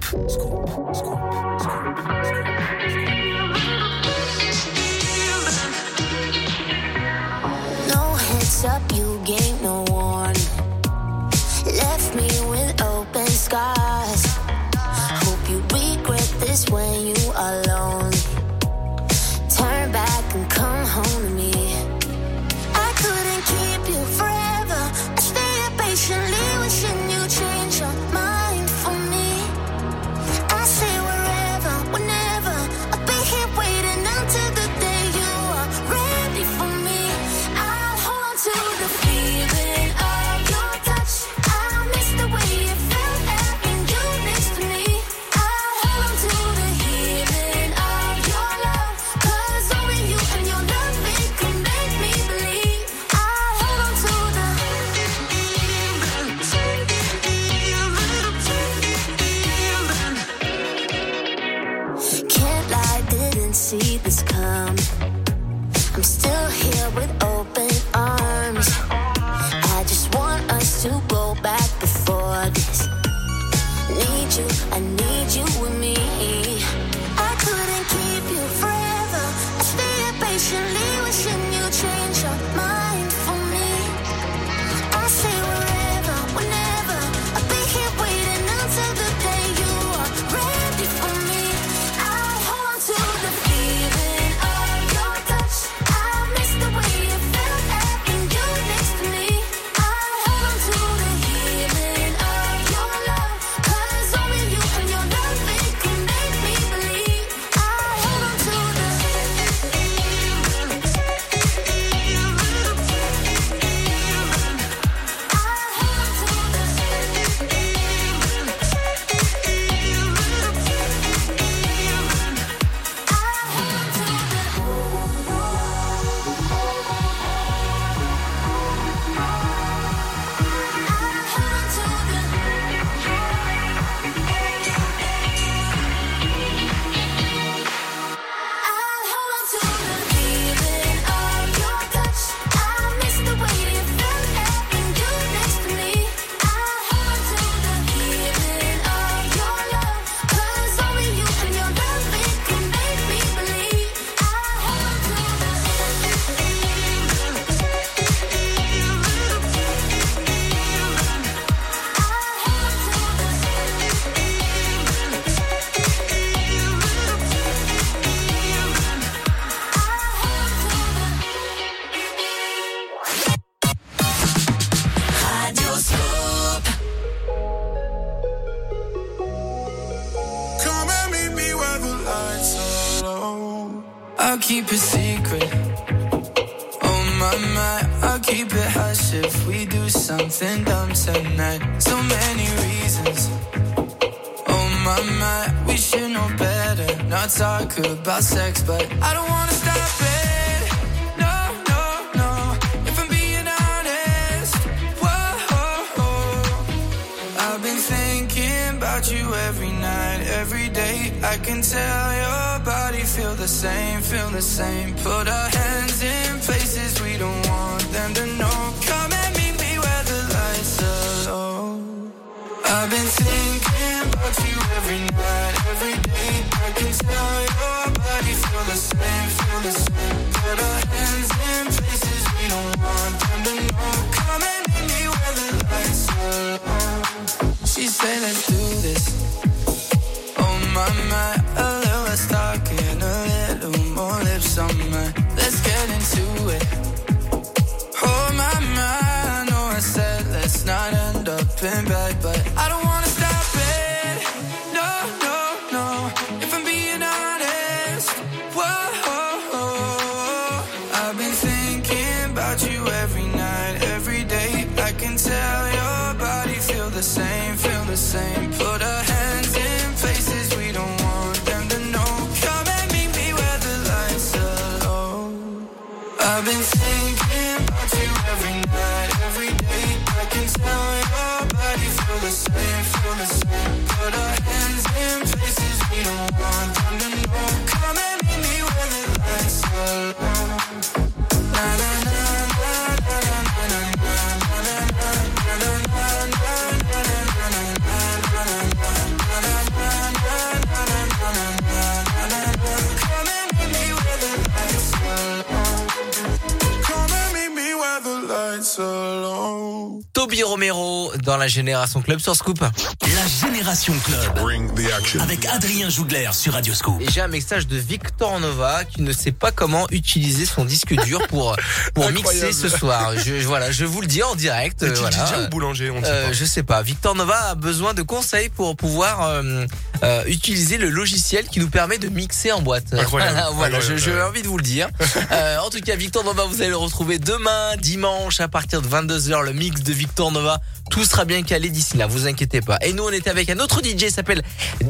Something dumb tonight. So many reasons. Oh my my, we should know better. Not talk about sex, but I don't wanna stop it. No, no, no. If I'm being honest. I've been thinking about you every night, every day. I can tell your body feel the same, feel the same. Put our hands in la Génération Club sur Scoop. La Génération Club. Avec Adrien Jougler sur Radio Scoop. Et j'ai un message de Victor Nova qui ne sait pas comment utiliser son disque dur pour pour mixer ce soir. Je voilà, je vous le dis en direct. Euh, tu voilà. DJ ou boulanger, on Euh, pas. Je sais pas. Victor Nova a besoin de conseils pour pouvoir euh, euh, utiliser le logiciel qui nous permet de mixer en boîte. Incroyable. voilà, je- j'ai envie de vous le dire. Euh, en tout cas, Victor Nova, vous allez le retrouver demain, dimanche, à partir de 22h, le mix de Victor Nova. Tout sera bien calé d'ici là, vous inquiétez pas. Et nous, on était avec un autre DJ, il s'appelle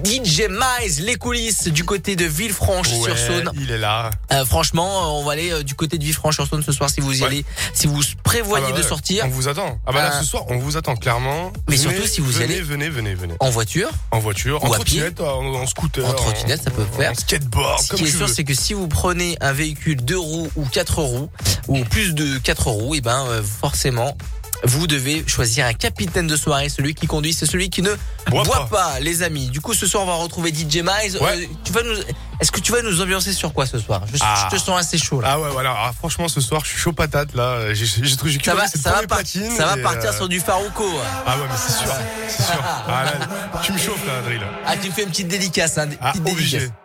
DJ Mize, les coulisses du côté de Villefranche-sur-Saône. Ouais, il est là. Euh, franchement, euh, on va aller euh, du côté de Villefranche-sur-Saône ce soir si vous y Ouais. allez, si vous prévoyez Ah bah de sortir. On vous attend. Ah bah là, Euh, ce soir, on vous attend clairement. Mais Venez, surtout, si vous y allez- Venez, venez, venez. En voiture En voiture, en trottinette, en, en scooter. En trottinette, ça peut faire. En skateboard, Ce comme qui est sûr, c'est que si vous prenez un véhicule deux roues ou quatre roues, ou plus de quatre roues, et ben euh, forcément, vous devez choisir un capitaine de soirée. Celui qui conduit, c'est celui qui ne boit, Boit pas. les amis. Du coup, ce soir, on va retrouver DJ. Ouais. Euh, tu vas nous, est-ce que tu vas nous ambiancer sur quoi ce soir? Je, Ah. je te sens assez chaud là. Ah ouais, voilà. Ah, franchement, ce soir, je suis chaud patate là. J'ai j'ai j'ai ça va, ça va, par- ça va partir euh, sur du Farouco. Ah ouais, mais c'est sûr, c'est sûr. Ah là, tu me chauffes là, Adrien. Ah, tu me fais une petite dédicace, hein, une Ah, petite obligé. dédicace.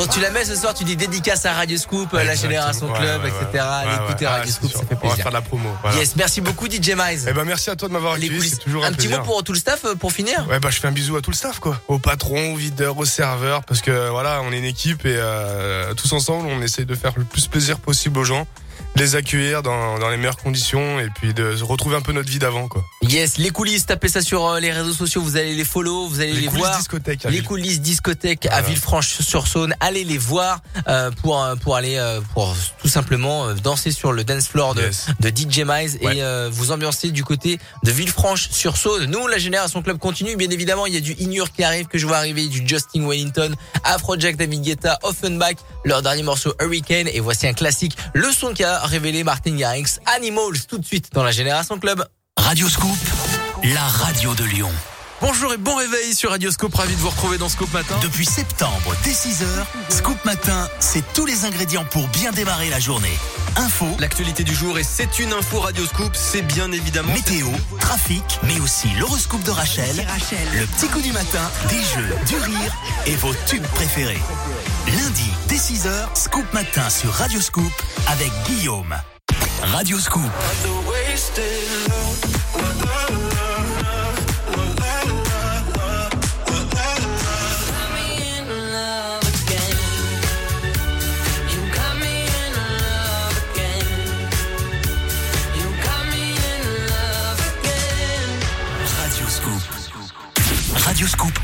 Quand tu la mets ce soir, tu dis dédicace à Radio Scoop, la. Génération Ouais, Club, ouais, etc. écouter ouais. Radio Ah, Scoop, ça fait On va plaisir. faire de la promo. voilà. Yes, merci beaucoup DJ Mize. Eh ben merci à toi de m'avoir accueilli, c'est toujours un, un petit mot plaisir. pour tout le staff euh, pour finir Ouais bah je fais un bisou à tout le staff quoi, au patron, au videur, au serveur, parce que voilà on est une équipe et euh, tous ensemble on essaie de faire le plus plaisir possible aux gens, les accueillir dans, dans les meilleures conditions et puis de retrouver un peu notre vie d'avant quoi. Yes, les coulisses, tapez ça sur euh, les réseaux sociaux, vous allez les follow, vous allez les, Les coulisses voir. discothèque. les Ville. coulisses discothèque à Villefranche-sur-Saône, allez les voir euh, pour euh, pour aller euh, pour tout simplement danser sur le dance floor de, Yes. de DJ Mize Ouais. et vous ambiancer du côté de Villefranche-sur-Saône. Nous, la génération club continue, bien évidemment, il y a du Inur qui arrive que je vois arriver, du Justin Wellington, Afrojack, David Guetta, Offenbach, leur dernier morceau Hurricane et voici un classique, le son révélé Martin Garrix, Animals, tout de suite dans la génération club. Radio Scoop, la radio de Lyon. Bonjour et bon réveil sur Radioscope, ravi de vous retrouver dans Scoop Matin. Depuis septembre, dès 6h, Scoop Matin, c'est tous les ingrédients pour bien démarrer la journée. Info, L'actualité du jour et c'est une info Radioscoop, c'est bien évidemment... météo, trafic, mais aussi l'horoscope de Rachel, le petit coup du matin, des jeux, du rire et vos tubes préférés. Lundi, dès 6h, Scoop Matin sur Radio Scoop avec Guillaume. Radio Scoop.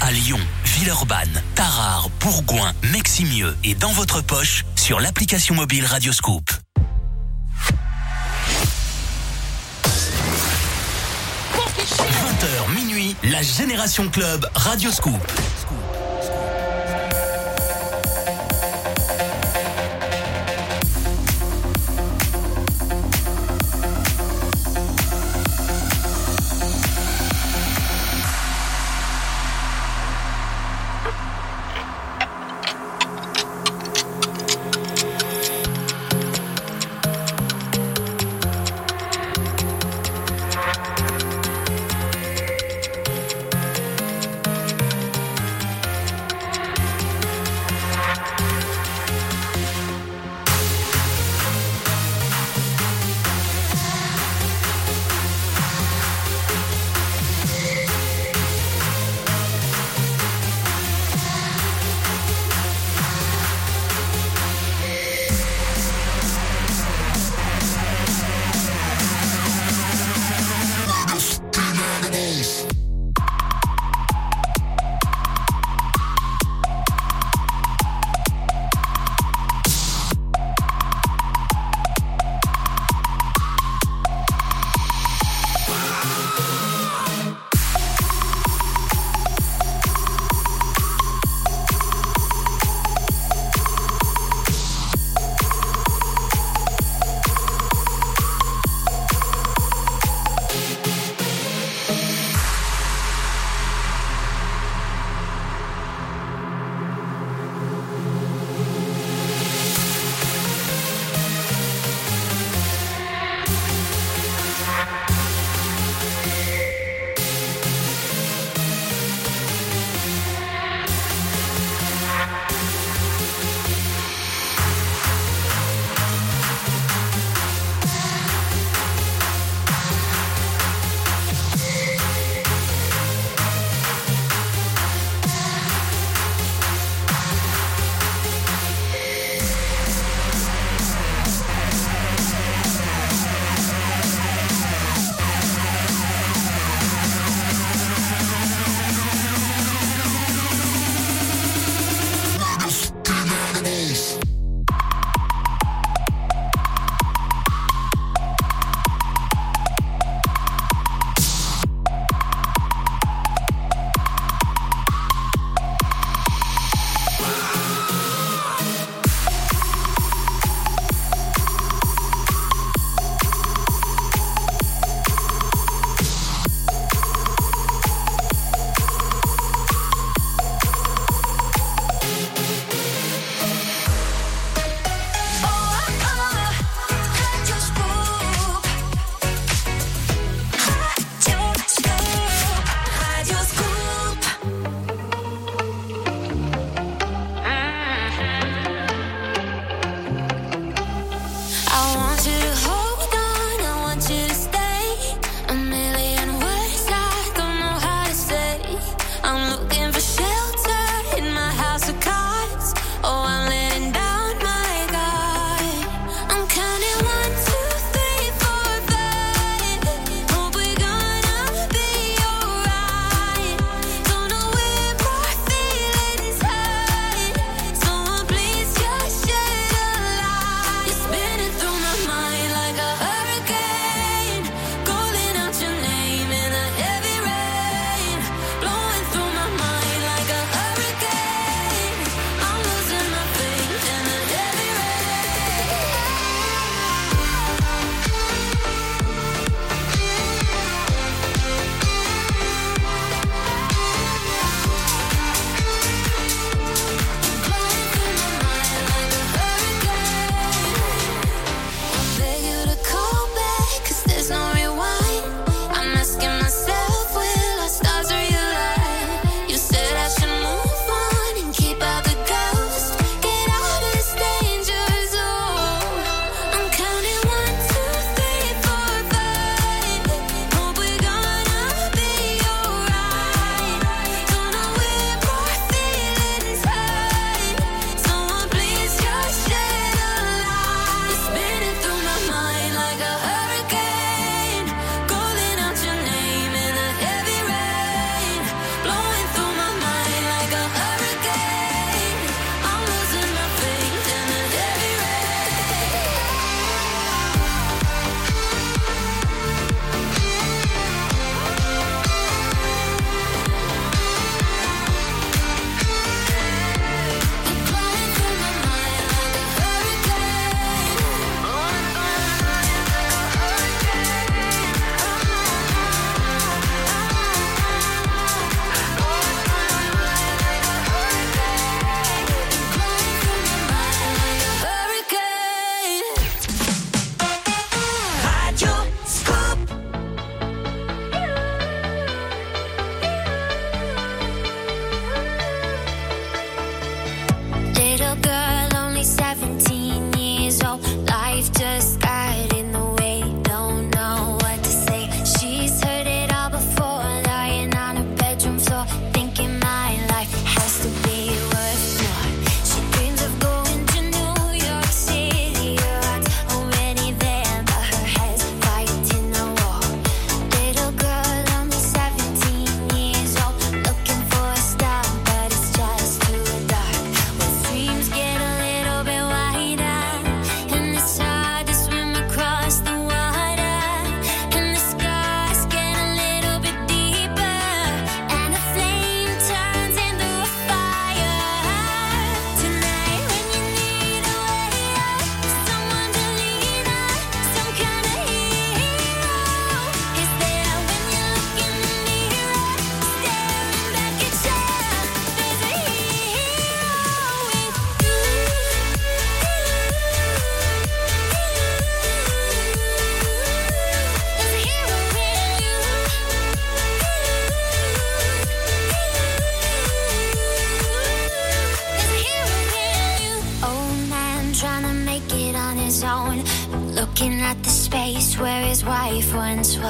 À Lyon, Villeurbanne, Tarare, Bourgoin, Meximieux et dans votre poche sur l'application mobile Radioscoop. 20h minuit, la Génération Club Radioscoop. Thank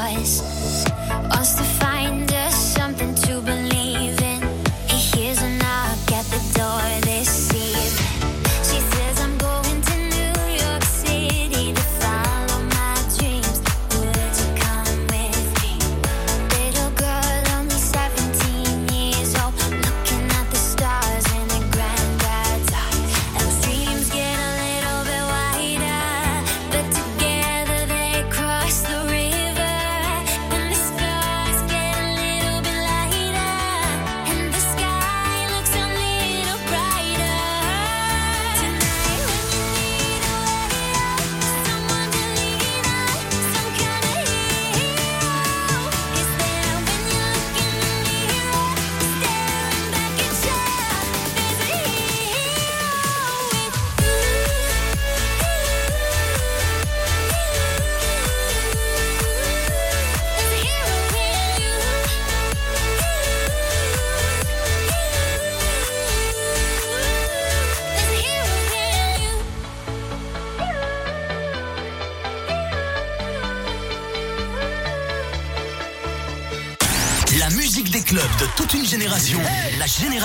twice.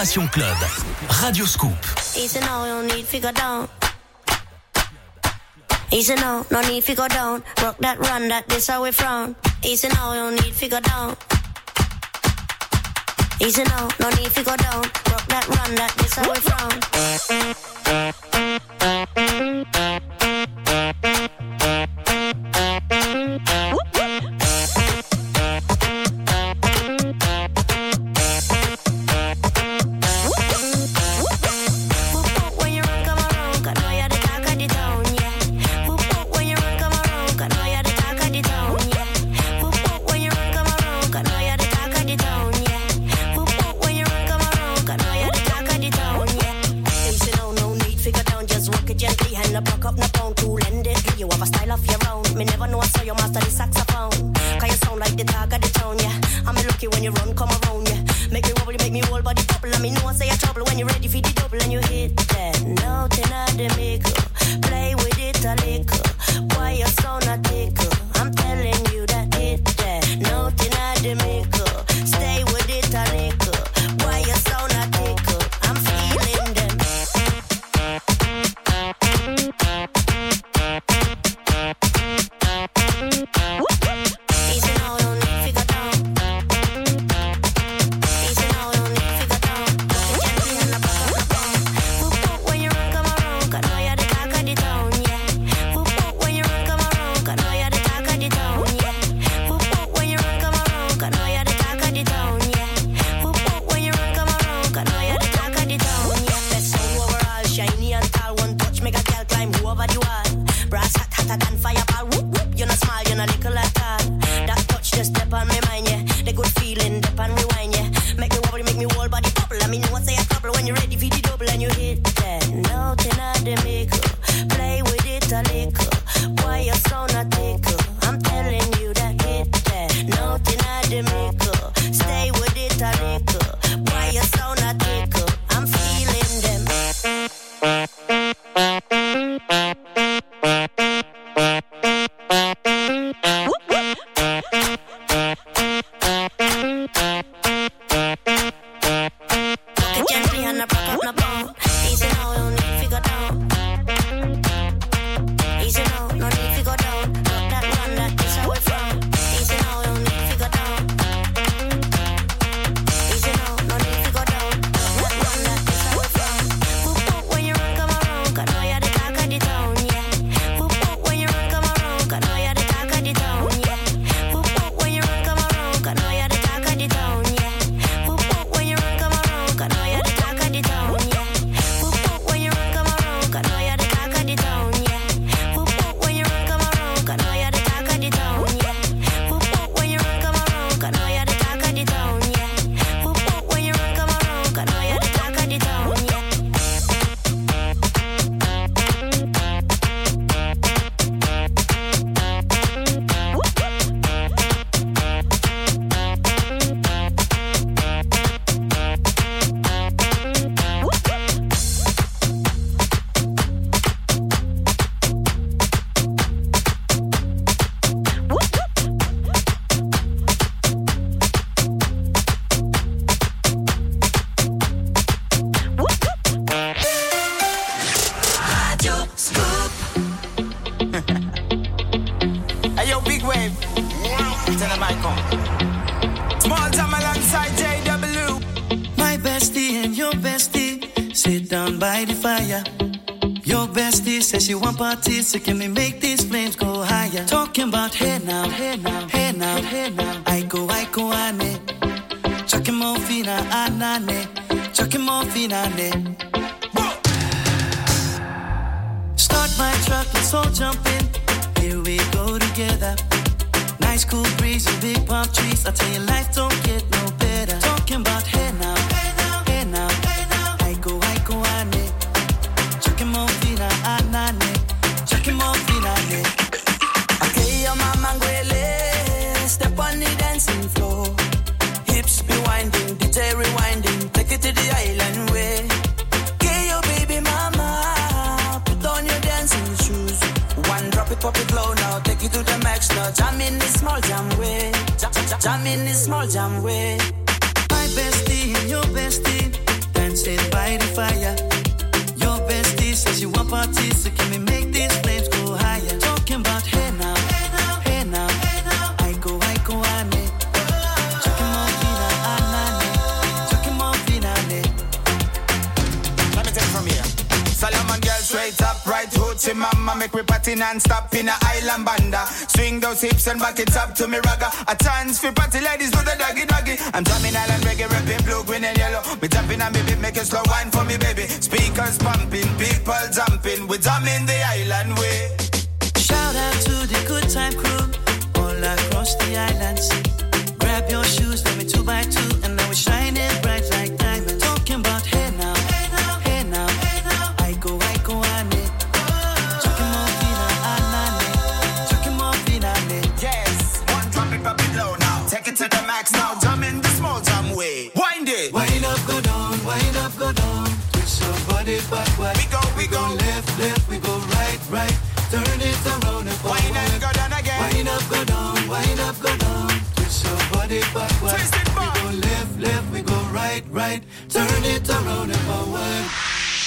Génération Club, Radio Scoop. Easy now, no need to go down. Easy now, no need to go down. Rock that run, that this how we frown. Easy now, no need to go down. Easy now, no need to go down. Rock that run, that this how we.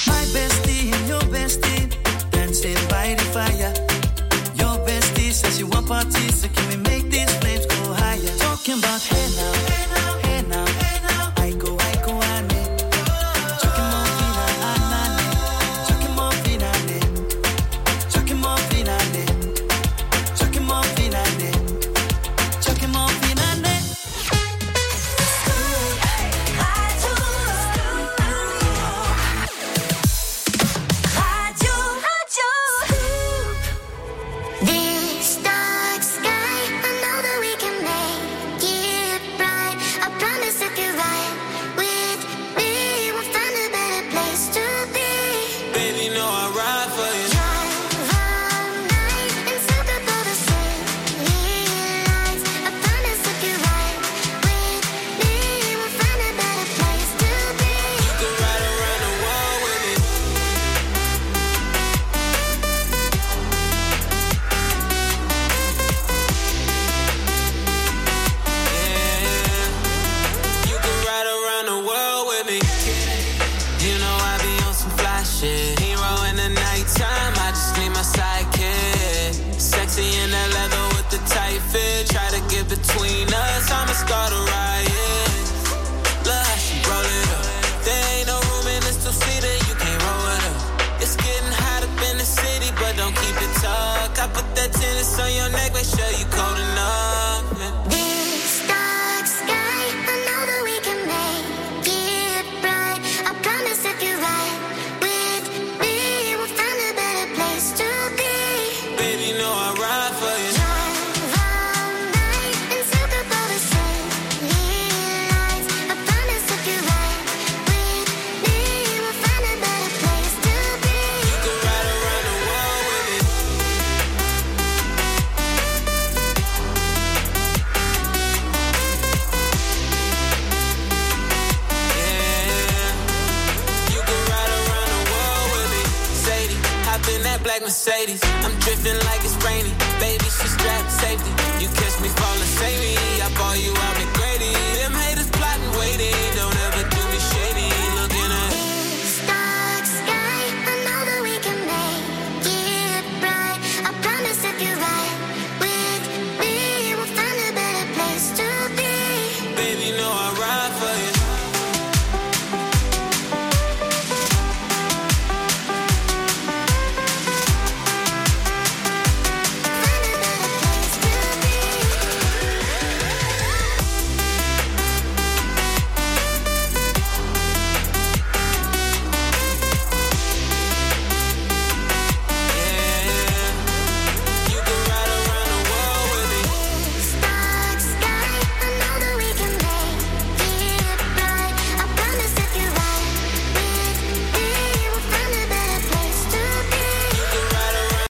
My bestie and your bestie dancing by the fire. Your bestie says you want parties, so can we make these flames go higher? Talking about hey